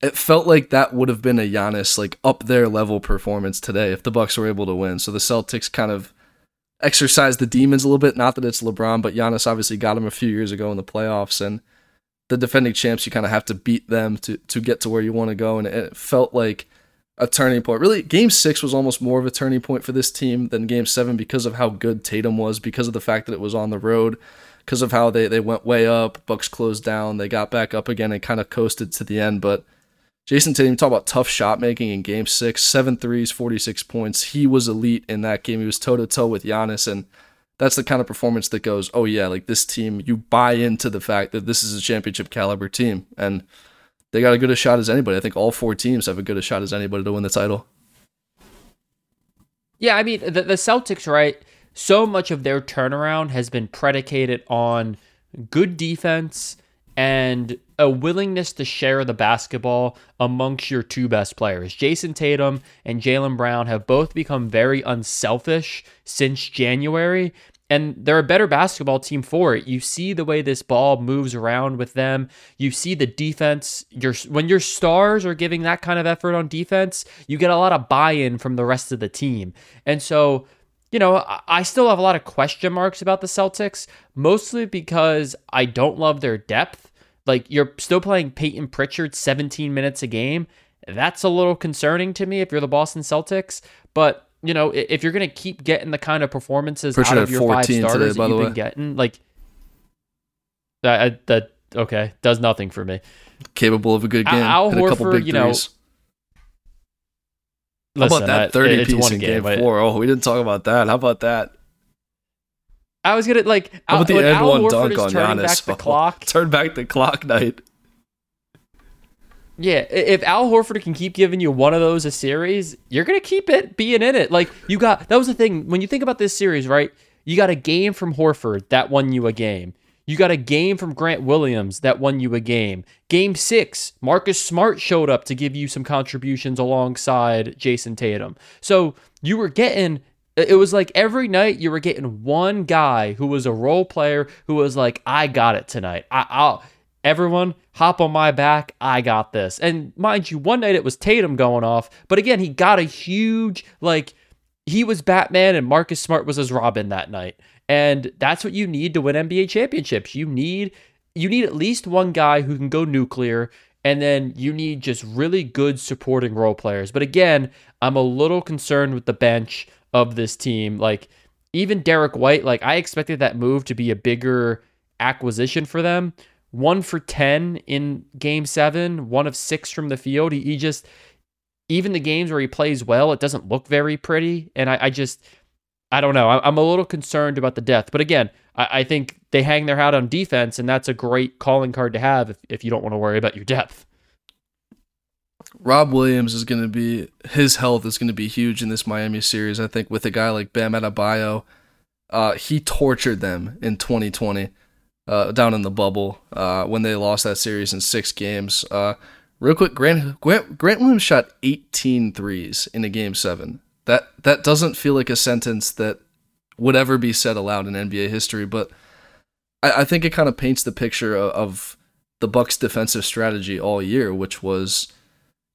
it felt like that would have been a Giannis like up their level performance today if the Bucks were able to win. So the Celtics kind of exercised the demons a little bit. Not that it's LeBron, but Giannis obviously got him a few years ago in the playoffs, and the defending champs you kind of have to beat them to to get to where you want to go, and it felt like a turning point. Really, Game Six was almost more of a turning point for this team than Game Seven because of how good Tatum was, because of the fact that it was on the road. Because of how they, they went way up, Bucks closed down, they got back up again and kind of coasted to the end. But Jayson Tatum, talk about tough shot making in game six, seven threes, 46 points. He was elite in that game. He was toe to toe with Giannis. And that's the kind of performance that goes, oh, yeah, like this team, you buy into the fact that this is a championship caliber team. And they got as good a shot as anybody. I think all four teams have a good a shot as anybody to win the title. Yeah, I mean, the, the Celtics, right? So much of their turnaround has been predicated on good defense and a willingness to share the basketball amongst your two best players. Jayson Tatum and Jaylen Brown have both become very unselfish since January, and they're a better basketball team for it. You see the way this ball moves around with them. You see the defense. Your when your stars are giving that kind of effort on defense, you get a lot of buy-in from the rest of the team. And so, you know, I still have a lot of question marks about the Celtics, mostly because I don't love their depth. Like you're still playing Payton Pritchard 17 minutes a game. That's a little concerning to me if you're the Boston Celtics. But you know, if you're gonna keep getting the kind of performances Pritchard out of your five starters today, that you've been getting, like that, that okay does nothing for me. Capable of a good game. Al Horford, you know. Listen, How about that 30 piece in game, game four? Oh, we didn't talk about that. How about that? I was gonna like. How about the Al one dunk on Giannis? Back the clock. Turn back the clock night. Yeah, if Al Horford can keep giving you one of those a series, you're gonna keep it being in it. Like you got that was the thing when you think about this series, right? You got a game from Horford that won you a game. You got a game from Grant Williams that won you a game. Game six, Marcus Smart showed up to give you some contributions alongside Jayson Tatum. So you were getting it was like every night you were getting one guy who was a role player who was like, I got it tonight. I, I'll everyone hop on my back. I got this. And mind you, one night it was Tatum going off, but again, he got a huge like he was Batman and Marcus Smart was his Robin that night. And that's what you need to win NBA championships. You need you need at least one guy who can go nuclear and then you need just really good supporting role players. But again, I'm a little concerned with the bench of this team. Like even Derrick White, like I expected that move to be a bigger acquisition for them. One for 10 in game seven, one of six from the field. He, he just, even the games where he plays well, it doesn't look very pretty. And I, I just, I don't know. I, am a little concerned about the depth. But again, I, I, think they hang their hat on defense, and that's a great calling card to have if, if you don't want to worry about your depth. Rob Williams is going to be his health is going to be huge in this Miami series. I think with a guy like Bam Adebayo, uh, he tortured them in 2020 uh, down in the bubble uh, when they lost that series in six games. Uh, Real quick, Grant, Grant Grant Williams shot 18 threes in a game seven. That that doesn't feel like a sentence that would ever be said aloud in NBA history, but I, I think it kind of paints the picture of, of the Bucks' defensive strategy all year, which was,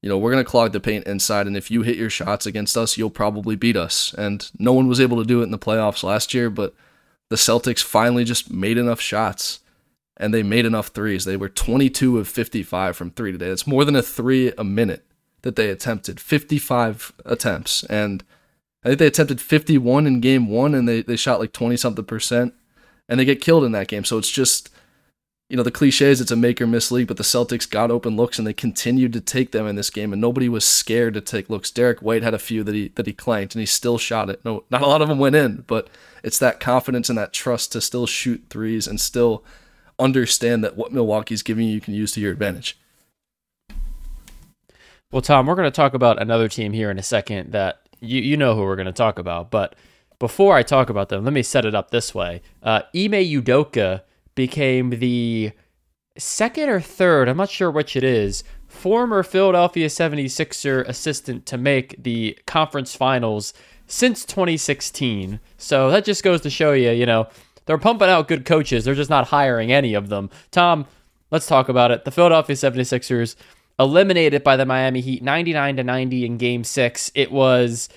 you know, we're gonna clog the paint inside, and if you hit your shots against us, you'll probably beat us. And no one was able to do it in the playoffs last year, but the Celtics finally just made enough shots and they made enough threes. They were 22 of 55 from three today. It's more than a three a minute that they attempted, 55 attempts. And I think they attempted 51 in game one and they, they shot like 20 something percent and they get killed in that game. So it's just, you know, the cliches, it's a make or miss league, but the Celtics got open looks and they continued to take them in this game and nobody was scared to take looks. Derrick White had a few that he that he clanked and he still shot it. No, not a lot of them went in, but it's that confidence and that trust to still shoot threes and still understand that what Milwaukee's giving you, you can use to your advantage. Well, Tom, we're going to talk about another team here in a second that you, you know who we're going to talk about. But before I talk about them, let me set it up this way. Uh, Ime Udoka became the second or third, I'm not sure which it is, former Philadelphia 76er assistant to make the conference finals since 2016. So that just goes to show you, you know, they're pumping out good coaches. They're just not hiring any of them. Tom, let's talk about it. The Philadelphia 76ers eliminated by the Miami Heat 99 to 90 in game 6. It was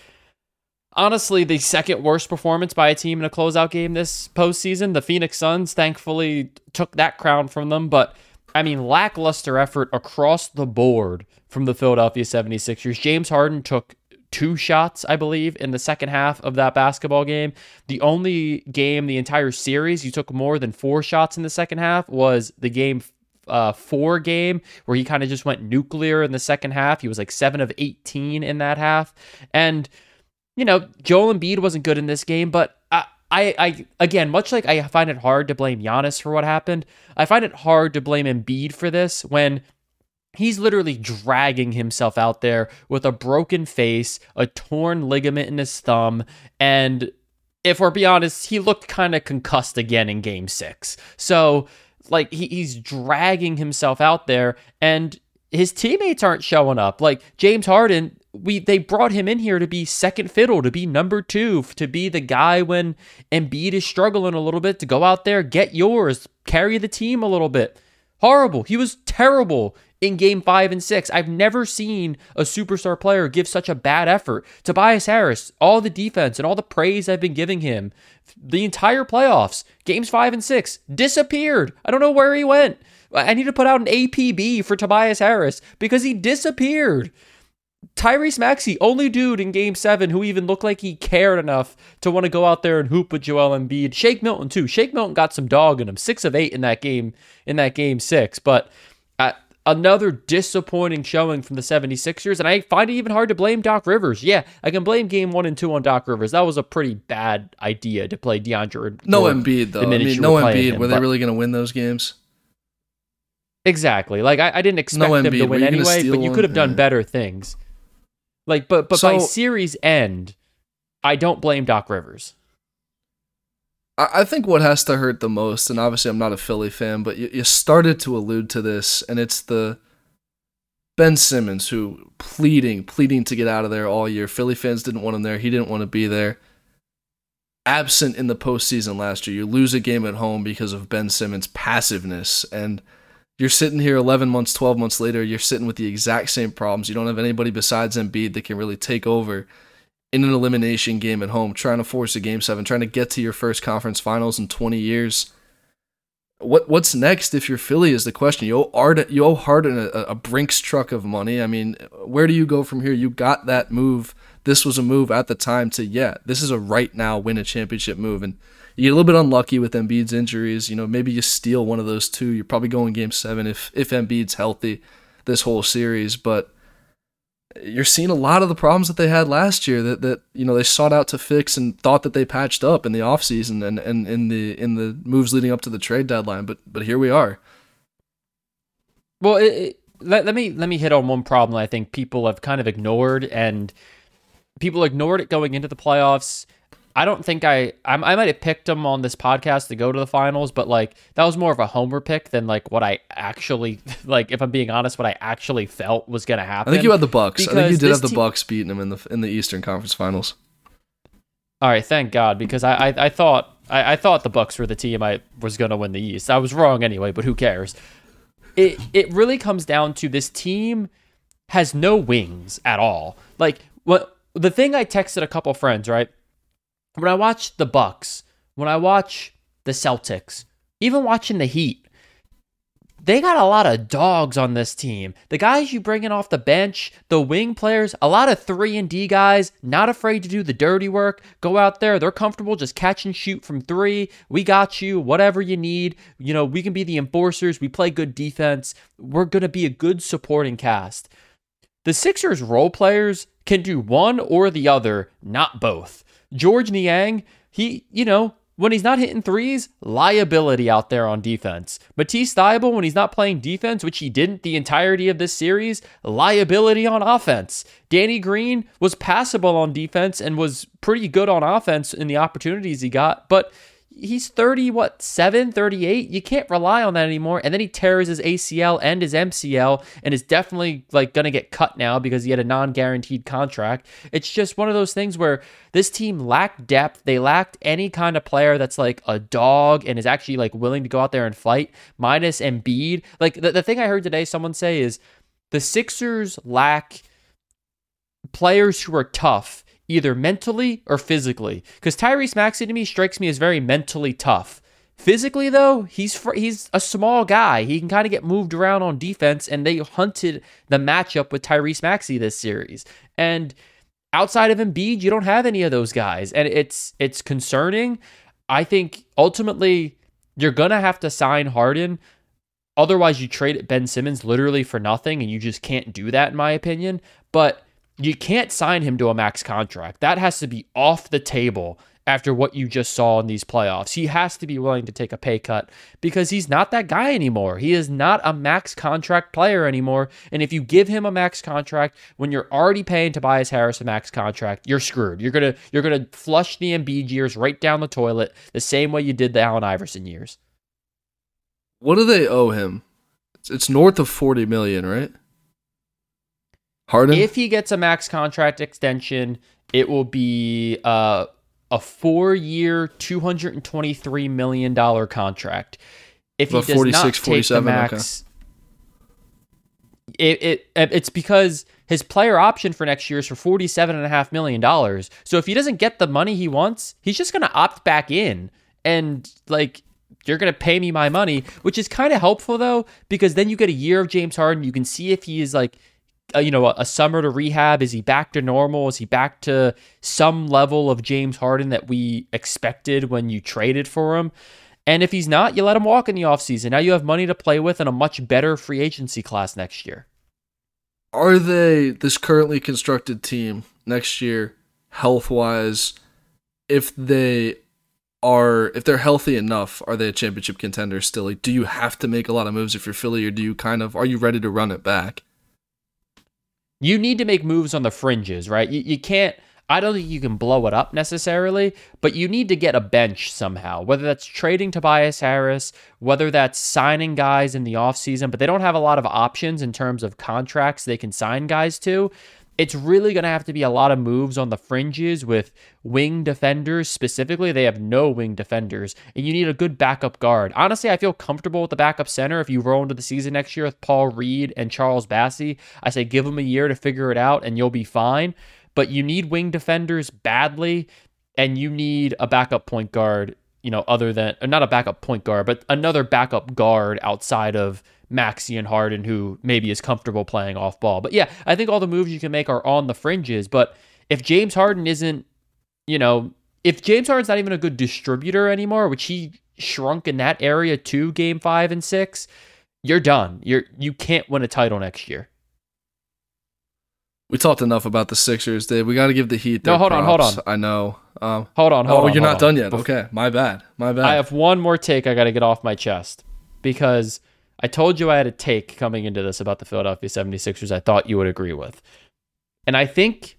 honestly the second worst performance by a team in a closeout game this postseason. The Phoenix Suns thankfully took that crown from them, but I mean lackluster effort across the board from the Philadelphia 76ers. James Harden took two shots, I believe, in the second half of that basketball game. The only game the entire series you took more than four shots in the second half was the game uh, four game where he kind of just went nuclear in the second half. He was like seven of 18 in that half. And, you know, Joel Embiid wasn't good in this game, but I, I, I, again, much like I find it hard to blame Giannis for what happened, I find it hard to blame Embiid for this when He's literally dragging himself out there with a broken face, a torn ligament in his thumb, and if we're be honest, he looked kind of concussed again in game six. So, like, he, he's dragging himself out there, and his teammates aren't showing up. Like, James Harden, we they brought him in here to be second fiddle, to be number two, to be the guy when Embiid is struggling a little bit, to go out there, get yours, carry the team a little bit. Horrible. He was terrible in game five and six. I've never seen a superstar player give such a bad effort. Tobias Harris, all the defense and all the praise I've been giving him the entire playoffs, games five and six, disappeared. I don't know where he went. I need to put out an APB for Tobias Harris because he disappeared. Tyrese Maxey, only dude in game seven who even looked like he cared enough to want to go out there and hoop with Joel Embiid. Shake Milton, too. Shake Milton got some dog in him. Six of eight in that game, in that game six. But uh, another disappointing showing from the 76ers. And I find it even hard to blame Doc Rivers. Yeah, I can blame game one and two on Doc Rivers. That was a pretty bad idea to play DeAndre. No Embiid, though. I mean, no Embiid. Him, were they really going to win those games? Exactly. Like, I, I didn't expect no them to win anyway, but you could have done better things. Like, but, but so, by series end, I don't blame Doc Rivers. I think what has to hurt the most, and obviously I'm not a Philly fan, but you, you started to allude to this, and it's the Ben Simmons who pleading, pleading to get out of there all year. Philly fans didn't want him there. He didn't want to be there. Absent in the postseason last year, you lose a game at home because of Ben Simmons' passiveness, and you're sitting here 11 months, 12 months later. You're sitting with the exact same problems. You don't have anybody besides Embiid that can really take over in an elimination game at home, trying to force a game seven, trying to get to your first conference finals in 20 years. What what's next if you're Philly is the question. You owe Harden, you owe Harden a, a Brinks truck of money. I mean, where do you go from here? You got that move. This was a move at the time to yeah, this is a right now win a championship move, and you get a little bit unlucky with Embiid's injuries. You know, maybe you steal one of those two. You're probably going game seven if if Embiid's healthy this whole series, but you're seeing a lot of the problems that they had last year that, that you know they sought out to fix and thought that they patched up in the offseason and, and in the in the moves leading up to the trade deadline but but here we are well it, it, let, let me let me hit on one problem i think people have kind of ignored and people ignored it going into the playoffs I don't think I, I I might have picked them on this podcast to go to the finals, but like that was more of a homer pick than like what I actually like. If I'm being honest, what I actually felt was going to happen. I think you had the Bucks. I think you did have the te- Bucks beating them in the in the Eastern Conference Finals. All right, thank God, because I I, I thought I, I thought the Bucks were the team I was going to win the East. I was wrong anyway, but who cares? It it really comes down to this team has no wings at all. Like what the thing I texted a couple friends, right? When I watch the Bucks, when I watch the Celtics, even watching the Heat, they got a lot of dogs on this team. The guys you bring in off the bench, the wing players, a lot of 3 and D guys, not afraid to do the dirty work. Go out there, they're comfortable just catch and shoot from 3. We got you, whatever you need. You know, we can be the enforcers. We play good defense. We're going to be a good supporting cast. The Sixers role players can do one or the other, not both. Georges Niang, he, you know, when he's not hitting threes, liability out there on defense. Matisse Thybulle, when he's not playing defense, which he didn't the entirety of this series, liability on offense. Danny Green was passable on defense and was pretty good on offense in the opportunities he got, but he's 30 what 7 38 you can't rely on that anymore. And then he tears his acl and his mcl and is definitely like gonna get cut now because he had a non-guaranteed contract. It's just one of those things where this team lacked depth. They lacked any kind of player that's like a dog and is actually like willing to go out there and fight minus Embiid. Like the, the thing i heard today someone say is the sixers lack players who are tough either mentally or physically. Because Tyrese Maxey to me strikes me as very mentally tough. Physically, though, he's fr- he's a small guy. He can kind of get moved around on defense, and they hunted the matchup with Tyrese Maxey this series. And outside of Embiid, you don't have any of those guys, and it's it's concerning. I think ultimately you're gonna have to sign Harden. Otherwise, you trade Ben Simmons literally for nothing, and you just can't do that, in my opinion. But you can't sign him to a max contract. That has to be off the table after what you just saw in these playoffs. He has to be willing to take a pay cut because he's not that guy anymore. He is not a max contract player anymore. And if you give him a max contract when you're already paying Tobias Harris a max contract, you're screwed. You're gonna you're gonna flush the Embiid years right down the toilet the same way you did the Allen Iverson years. What do they owe him? It's north of forty million, right? Harden? If he gets a max contract extension, it will be uh, a four-year, two hundred and twenty-three million dollar contract. If he does not take the max, okay. it, it it's because his player option for next year is for forty-seven and a half million dollars. So if he doesn't get the money he wants, he's just going to opt back in, and like you're going to pay me my money, which is kind of helpful though, because then you get a year of James Harden. You can see if he is like uh, you know, a, a, summer to rehab? Is he back to normal? Is he back to some level of James Harden that we expected when you traded for him? And if he's not, you let him walk in the offseason. Now you have money to play with and a much better free agency class next year. Are they this currently constructed team next year, health wise, if they are if they're healthy enough, are they a championship contender still? Like, do you have to make a lot of moves if you're Philly, or do you kind of are you ready to run it back? You need to make moves on the fringes, right? You, you can't. I don't think you can blow it up necessarily, but you need to get a bench somehow, whether that's trading Tobias Harris, whether that's signing guys in the offseason, but they don't have a lot of options in terms of contracts they can sign guys to it's really going to have to be a lot of moves on the fringes with wing defenders specifically. They have no wing defenders, and you need a good backup guard. Honestly, I feel comfortable with the backup center if you roll into the season next year with Paul Reed and Charles Bassey. I say give them a year to figure it out, and you'll be fine. But you need wing defenders badly, and you need a backup point guard, you know, other than, not a backup point guard, but another backup guard outside of Maxey and Harden, who maybe is comfortable playing off ball. But yeah, I think all the moves you can make are on the fringes. But if James Harden isn't, you know, if James Harden's not even a good distributor anymore, which he shrunk in that area to game five and six, you're done. You're you can't win a title next year. We talked enough about the Sixers, Dave. We got to give the Heat. no, hold props. on, hold on. I know. Um, hold on, hold oh, on. you're not on. done yet. Okay, my bad. My bad. I have one more take I got to get off my chest because I told you I had a take coming into this about the Philadelphia 76ers I thought you would agree with. And I think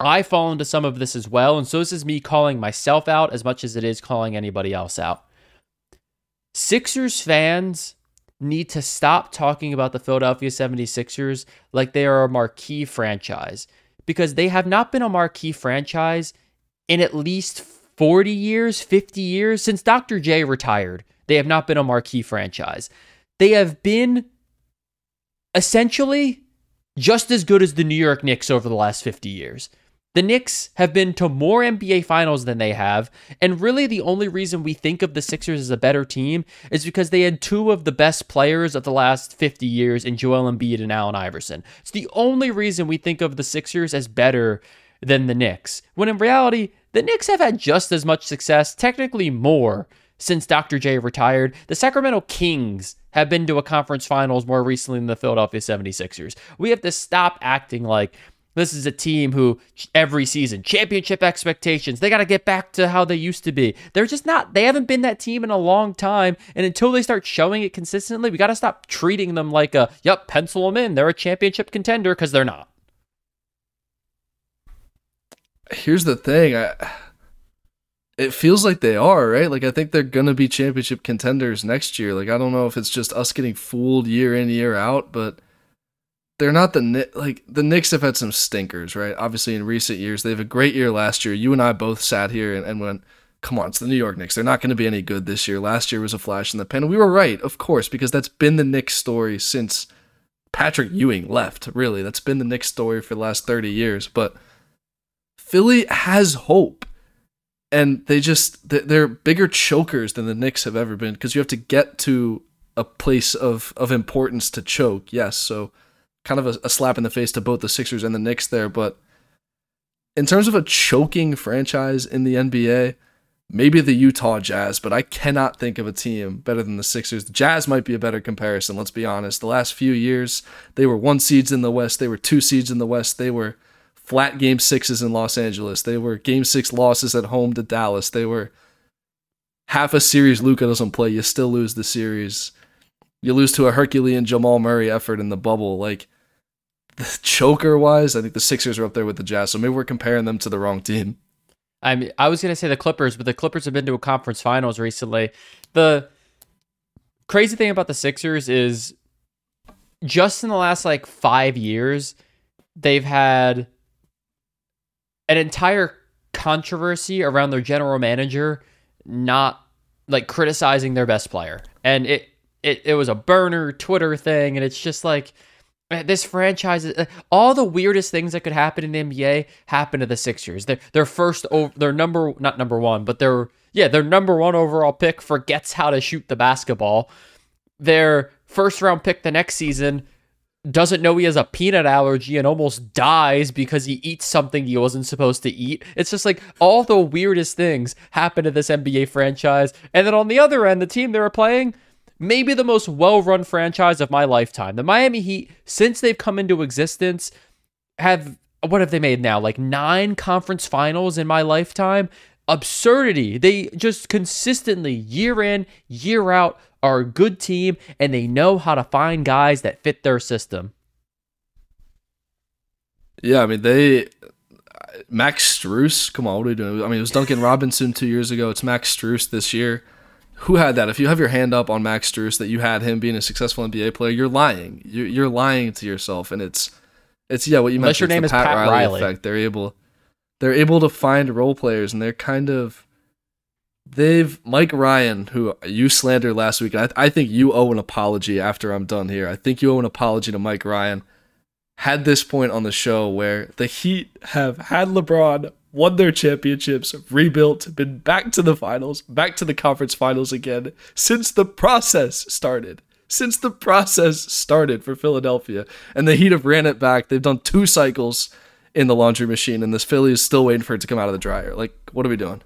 I fall into some of this as well. And so this is me calling myself out as much as it is calling anybody else out. Sixers fans need to stop talking about the Philadelphia 76ers like they are a marquee franchise because they have not been a marquee franchise in at least 40 years, 50 years since Dr. J retired. They have not been a marquee franchise. They have been essentially just as good as the New York Knicks over the last 50 years. The Knicks have been to more NBA finals than they have, and really the only reason we think of the Sixers as a better team is because they had two of the best players of the last 50 years in Joel Embiid and Allen Iverson. It's the only reason we think of the Sixers as better than the Knicks, when in reality, the Knicks have had just as much success, technically more, since Dr. J retired. The Sacramento Kings have been to a conference finals more recently than the Philadelphia 76ers. We have to stop acting like this is a team who every season championship expectations. They got to get back to how they used to be. They're just not. They haven't been that team in a long time. And until they start showing it consistently, we got to stop treating them like a yep, pencil them in. They're a championship contender because they're not. Here's the thing. I, it feels like they are right. Like I think they're gonna be championship contenders next year. Like I don't know if it's just us getting fooled year in year out, but they're not the like the Knicks have had some stinkers, right? Obviously, in recent years, they have a great year last year. You and I both sat here and, and went, "Come on, it's the New York Knicks. They're not going to be any good this year." Last year was a flash in the pan. And we were right, of course, because that's been the Knicks story since Patrick Ewing left. Really, that's been the Knicks story for the last thirty years. But Philly has hope, and they just they're bigger chokers than the Knicks have ever been because you have to get to a place of of importance to choke. Yes, so kind of a, a slap in the face to both the Sixers and the Knicks there. But in terms of a choking franchise in the NBA, maybe the Utah Jazz, but I cannot think of a team better than the Sixers. The Jazz might be a better comparison, let's be honest. The last few years, they were one seeds in the West, they were two seeds in the West, they were flat game sixes in Los Angeles, they were game six losses at home to Dallas, they were half a series Luka doesn't play, you still lose the series. You lose to a Herculean Jamal Murray effort in the bubble. Like the choker wise, I think the Sixers are up there with the Jazz. So maybe we're comparing them to the wrong team. I mean, I was gonna say the Clippers, but the Clippers have been to a conference finals recently. The crazy thing about the Sixers is just in the last like five years, they've had an entire controversy around their general manager not like criticizing their best player. And it it, it was a burner Twitter thing, and it's just like this franchise, uh, all the weirdest things that could happen in the NBA happen to the Sixers. Their their first, their number not number one, but their yeah their number one overall pick forgets how to shoot the basketball. Their first round pick the next season doesn't know he has a peanut allergy and almost dies because he eats something he wasn't supposed to eat. It's just like all the weirdest things happen to this NBA franchise. And then on the other end, the team they were playing maybe the most well run franchise of my lifetime. The Miami Heat, since they've come into existence, have what have they made now? Like nine conference finals in my lifetime. Absurdity. They just consistently, year in, year out, are a good team and they know how to find guys that fit their system. Yeah, I mean, they. Max Strus, come on, what are we doing? I mean, it was Duncan Robinson two years ago. It's Max Strus this year who had that? If you have your hand up on Max Strus that you had him being a successful NBA player, you're lying. You're, you're lying to yourself, and it's it's yeah what you Unless mentioned. your name is Pat, Pat Riley, Riley, effect. They're able they're able to find role players, and they're kind of they've Mike Ryan, who you slandered last week. I, I think you owe an apology after I'm done here. I think you owe an apology to Mike Ryan. Had this point on the show where the Heat have had LeBron won their championships, rebuilt, been back to the finals, back to the conference finals again since the process started. Since the process started for Philadelphia. And the Heat have ran it back. They've done two cycles in the laundry machine, and this Philly is still waiting for it to come out of the dryer. Like, what are we doing?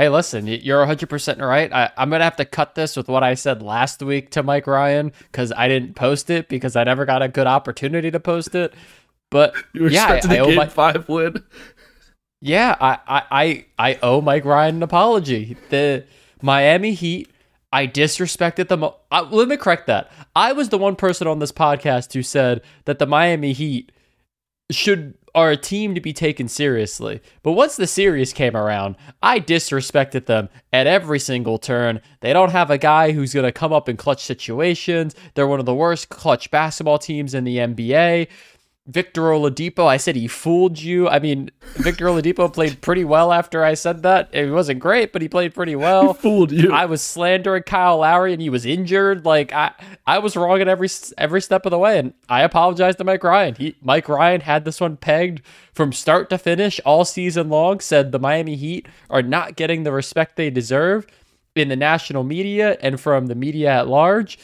Hey, listen, you're 100% right. I, am going to have to cut this with what I said last week to Mike Ryan because I didn't post it because I never got a good opportunity to post it. But you were yeah, expecting I, a game my, five win. Yeah, I, I, I owe Mike Ryan an apology. The Miami Heat, I disrespected them. Uh, let me correct that. I was the one person on this podcast who said that the Miami Heat should are a team to be taken seriously. But once the series came around, I disrespected them at every single turn. They don't have a guy who's going to come up in clutch situations. They're one of the worst clutch basketball teams in the NBA. Victor Oladipo, I said he fooled you. I mean, Victor Oladipo played pretty well after I said that. It wasn't great, but he played pretty well. He fooled you. I was slandering Kyle Lowry, and he was injured. Like I, I was wrong at every every step of the way, and I apologize to Mike Ryan. He, Mike Ryan had this one pegged from start to finish all season long. Said the Miami Heat are not getting the respect they deserve in the national media and from the media at large,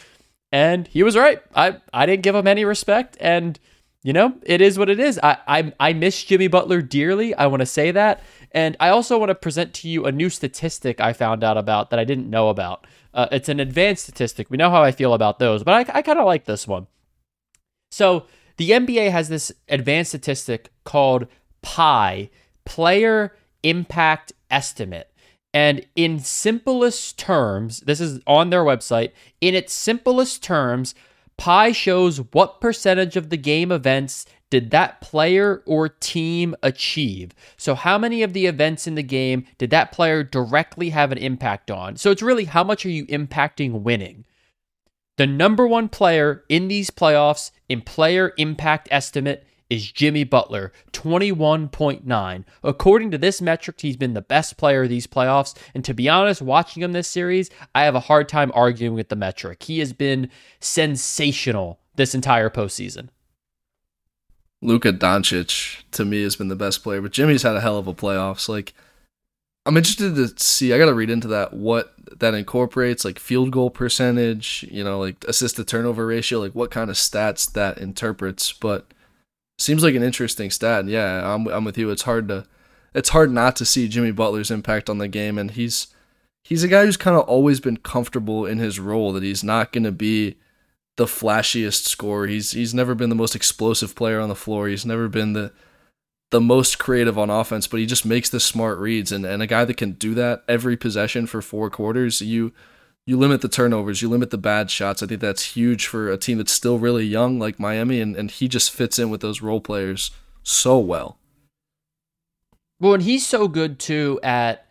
and he was right. I, I didn't give him any respect, and you know, it is what it is. I, I, I miss Jimmy Butler dearly. I want to say that. And I also want to present to you a new statistic I found out about that I didn't know about. Uh, it's an advanced statistic. We know how I feel about those, but I, I kind of like this one. So the NBA has this advanced statistic called PIE, Player Impact Estimate. And in simplest terms, this is on their website, in its simplest terms, PIE shows what percentage of the game events did that player or team achieve. So, how many of the events in the game did that player directly have an impact on? So, it's really how much are you impacting winning? The number one player in these playoffs in player impact estimate is Jimmy Butler, 21.9. According to this metric, he's been the best player these playoffs. And to be honest, watching him this series, I have a hard time arguing with the metric. He has been sensational this entire postseason. Luka Doncic to me has been the best player, but Jimmy's had a hell of a playoffs. Like I'm interested to see. I got to read into that what that incorporates, like field goal percentage, you know, like assist to turnover ratio, like what kind of stats that interprets. But seems like an interesting stat. Yeah, I'm I'm with you. It's hard to it's hard not to see Jimmy Butler's impact on the game, and he's he's a guy who's kind of always been comfortable in his role. That he's not going to be the flashiest scorer. He's he's never been the most explosive player on the floor. He's never been the the most creative on offense, but he just makes the smart reads and, and a guy that can do that every possession for four quarters, you you limit the turnovers, you limit the bad shots. I think that's huge for a team that's still really young like Miami, and, and he just fits in with those role players so well. Well, and he's so good too at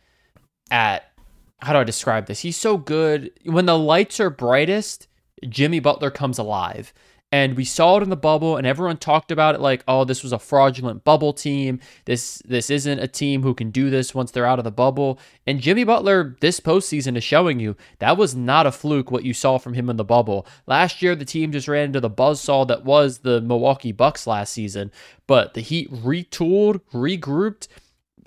at how do I describe this? He's so good when the lights are brightest, Jimmy Butler comes alive. And we saw it in the bubble, and everyone talked about it like, oh, this was a fraudulent bubble team. This this isn't a team who can do this once they're out of the bubble. And Jimmy Butler this postseason is showing you that was not a fluke what you saw from him in the bubble. Last year, the team just ran into the buzzsaw that was the Milwaukee Bucks last season, but the Heat retooled, regrouped,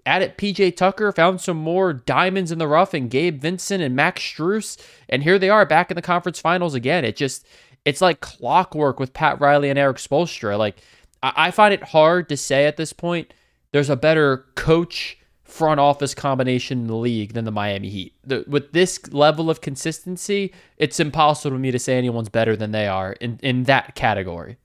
added PJ Tucker, found some more diamonds in the rough, and Gabe Vincent and Max Strus, and here they are back in the conference finals again. It just it's like clockwork with Pat Riley and Erik Spoelstra. Like I find it hard to say at this point. There's a better coach front office combination in the league than the Miami Heat. The, with this level of consistency, it's impossible for me to say anyone's better than they are in, in that category.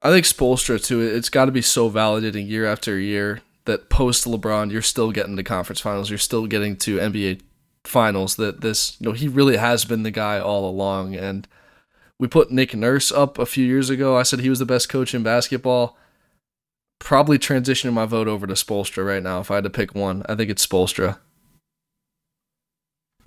I think Spoelstra too. It's got to be so validating year after year that post LeBron, you're still getting to conference finals. You're still getting to NBA finals. That this, you know, he really has been the guy all along, and we put Nick Nurse up a few years ago. I said he was the best coach in basketball. Probably transitioning my vote over to Spoelstra right now. If I had to pick one, I think it's Spoelstra.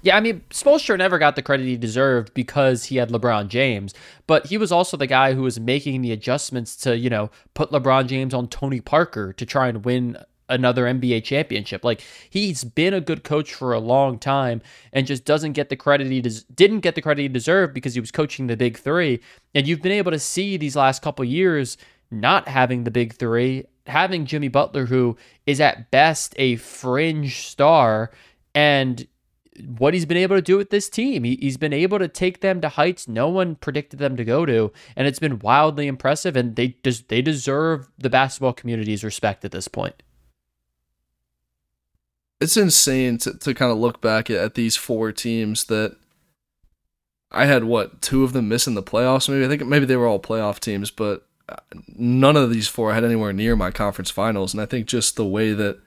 Yeah, I mean, Spoelstra never got the credit he deserved because he had LeBron James, but he was also the guy who was making the adjustments to, you know, put LeBron James on Tony Parker to try and win another NBA championship. Like he's been a good coach for a long time and just doesn't get the credit he des- didn't get the credit he deserved because he was coaching the big 3. And you've been able to see these last couple years not having the big 3, having Jimmy Butler who is at best a fringe star and what he's been able to do with this team. He, has been able to take them to heights no one predicted them to go to, and it's been wildly impressive. And they des- they deserve the basketball community's respect at this point it's insane to, to kind of look back at, at these four teams that I had what two of them missing the playoffs. Maybe I think maybe they were all playoff teams, but uh, none of these four had anywhere near my conference finals. And I think just the way that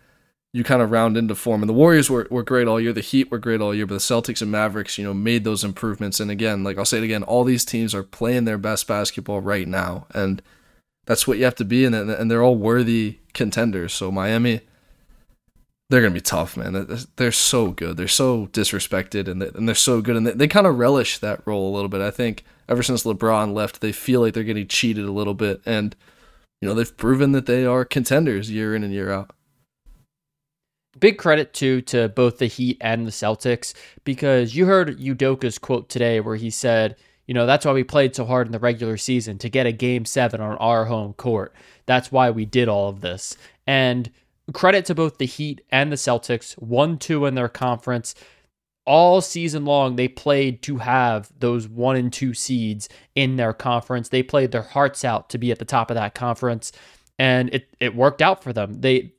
you kind of round into form, and the Warriors were, were great all year, the Heat were great all year, but the Celtics and Mavericks, you know, made those improvements. And again, like I'll say it again, all these teams are playing their best basketball right now, and that's what you have to be, in and and they're all worthy contenders. So Miami, they're gonna be tough, man. They're so good. They're so disrespected, and and they're so good, and they, they kind of relish that role a little bit. I think ever since LeBron left, they feel like they're getting cheated a little bit, and you know they've proven that they are contenders year in and year out. Big credit too to both the Heat and the Celtics because you heard Udoka's quote today where he said you know, that's why we played so hard in the regular season to get a game seven on our home court. That's why we did all of this. And credit to both the Heat and the Celtics, 1 2 in their conference. All season long, they played to have those one and two seeds in their conference. They played their hearts out to be at the top of that conference, and it, it worked out for them. They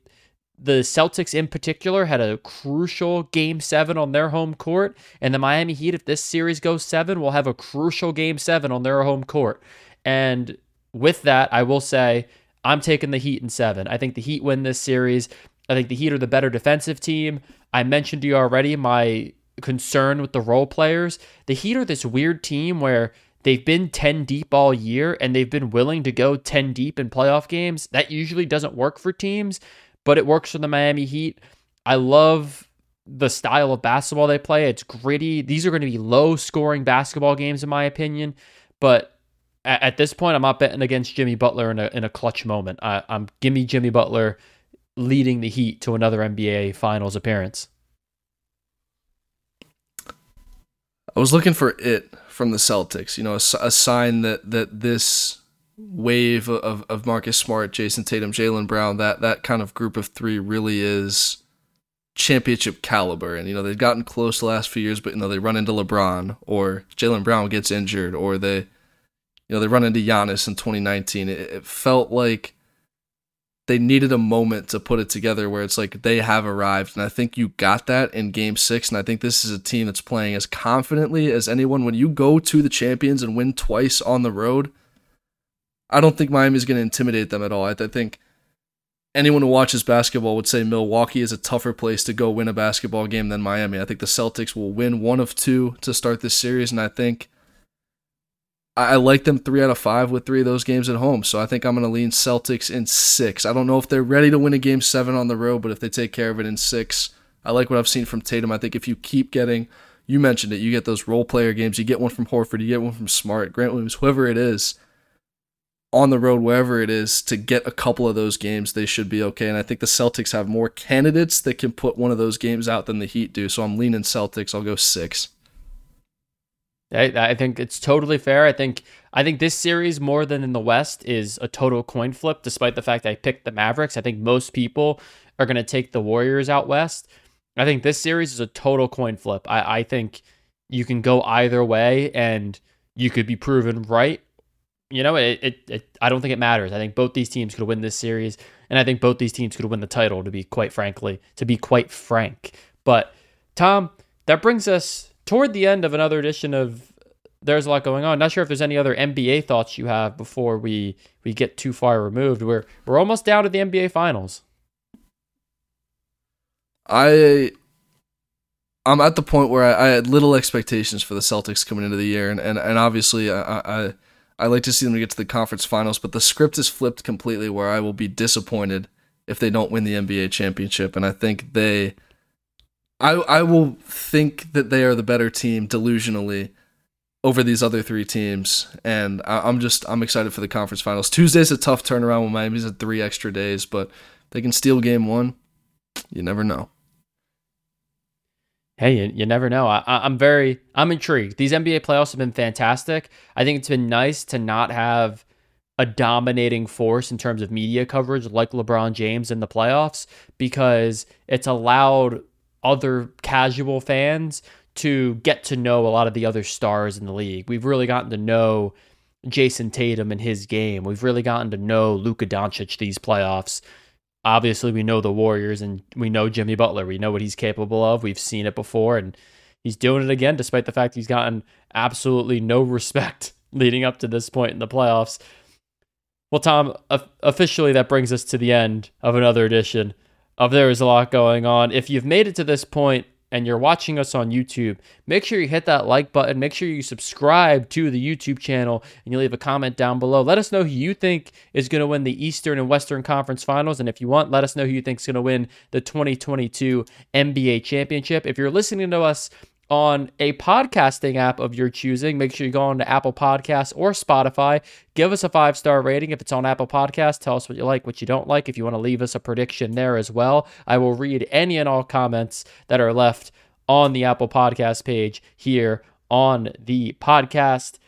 the Celtics in particular had a crucial game seven on their home court, and the Miami Heat, if this series goes seven, will have a crucial game seven on their home court. And with that, I will say I'm taking the Heat in seven. I think the Heat win this series. I think the Heat are the better defensive team. I mentioned to you already my concern with the role players. The Heat are this weird team where they've been 10 deep all year and they've been willing to go 10 deep in playoff games. That usually doesn't work for teams but it works for the Miami Heat. I love the style of basketball they play. It's gritty. These are going to be low scoring basketball games, in my opinion. But at, at this point, I'm not betting against Jimmy Butler in a, in a clutch moment. I, I'm give me Jimmy Butler leading the Heat to another NBA Finals appearance. I was looking for it from the Celtics. You know, a, a sign that that this wave of, of Marcus Smart, Jayson Tatum, Jaylen Brown, that that kind of group of three really is championship caliber. And you know they've gotten close the last few years, but you know they run into LeBron or Jaylen Brown gets injured, or they, you know, they run into Giannis in 2019. It, it felt like they needed a moment to put it together where it's like they have arrived. And I think you got that in game six. And I think this is a team that's playing as confidently as anyone. When you go to the champions and win twice on the road, I don't think Miami's going to intimidate them at all. I, I think anyone who watches basketball would say Milwaukee is a tougher place to go win a basketball game than Miami. I think the Celtics will win one of two to start this series, and I think I, like them three out of five with three of those games at home. So I think I'm going to lean Celtics in six. I don't know if they're ready to win a game seven on the road, but if they take care of it in six, I like what I've seen from Tatum. I think if you keep getting, you mentioned it, you get those role player games, you get one from Horford, you get one from Smart, Grant Williams, whoever it is on the road, wherever it is, to get a couple of those games, they should be okay. And I think the Celtics have more candidates that can put one of those games out than the Heat do. So I'm leaning Celtics. I'll go six. I, I think it's totally fair. I think I think this series more than in the West is a total coin flip. Despite the fact I picked the Mavericks, I think most people are going to take the Warriors out west. I think this series is a total coin flip. I, I think you can go either way, and you could be proven right you know, it, it, it, I don't think it matters. I think both these teams could win this series, and I think both these teams could win the title. To be quite frankly, to be quite frank. But Tom, that brings us toward the end of another edition of. There's a lot going on. Not sure if there's any other NBA thoughts you have before we we get too far removed. We're we're almost down to the NBA Finals. I I'm at the point where I, I, had little expectations for the Celtics coming into the year, and and, and obviously I, I I like to see them get to the conference finals, but the script is flipped completely where I will be disappointed if they don't win the NBA championship. And I think they, I, I will think that they are the better team delusionally over these other three teams. And I, am just, I'm excited for the conference finals. Tuesday's a tough turnaround when Miami's at three extra days, but they can steal game one. You never know hey, you, you never know. I, I'm very, I'm intrigued. These NBA playoffs have been fantastic. I think it's been nice to not have a dominating force in terms of media coverage like LeBron James in the playoffs because it's allowed other casual fans to get to know a lot of the other stars in the league. We've really gotten to know Jayson Tatum and his game. We've really gotten to know Luka Doncic these playoffs obviously we know the Warriors and we know Jimmy Butler. We know what he's capable of. We've seen it before and he's doing it again despite the fact he's gotten absolutely no respect leading up to this point in the playoffs. Well, Tom, officially that brings us to the end of another edition of There Is a Lot Going On. If you've made it to this point and you're watching us on YouTube, make sure you hit that like button. Make sure you subscribe to the YouTube channel and you leave a comment down below. Let us know who you think is going to win the Eastern and Western Conference Finals. And if you want, let us know who you think is going to win the 2022 NBA Championship. If you're listening to us on a podcasting app of your choosing. Make sure you go on to Apple Podcasts or Spotify. Give us a five star rating. If it's on Apple Podcasts, tell us what you like, what you don't like. If you want to leave us a prediction there as well, I will read any and all comments that are left on the Apple Podcast page here on the podcast.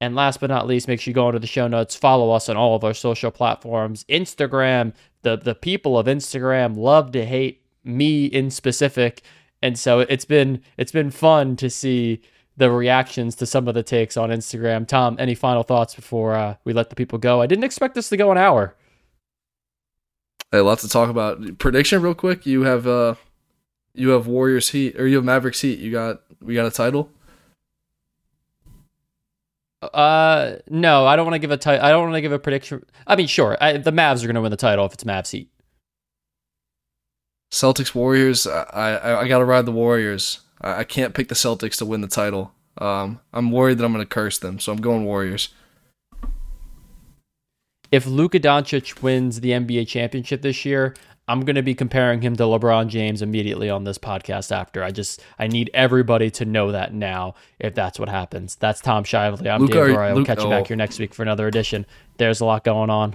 And last but not least, make sure you go into the show notes, follow us on all of our social platforms. Instagram, the, the people of Instagram love to hate me in specific and so it's been it's been fun to see the reactions to some of the takes on Instagram. Tom, any final thoughts before uh, we let the people go? I didn't expect this to go an hour. Hey, lots to talk about. Prediction, real quick. You have uh, you have Warriors Heat, or you have Mavericks Heat. You got we got a title. Uh, no, I don't want to give a title. I don't want to give a prediction. I mean, sure, I, the Mavs are going to win the title if it's Mavs Heat. Celtics Warriors. I I, I got to ride the Warriors. I, I, can't pick the Celtics to win the title. Um, I'm worried that I'm going to curse them, so I'm going Warriors. If Luka Doncic wins the NBA championship this year, I'm going to be comparing him to LeBron James immediately on this podcast after. I just I need everybody to know that now if that's what happens. That's Tom Shively. I'm Luka, Dave Roy. I'll catch you back oh. here next week for another edition. There's a lot going on.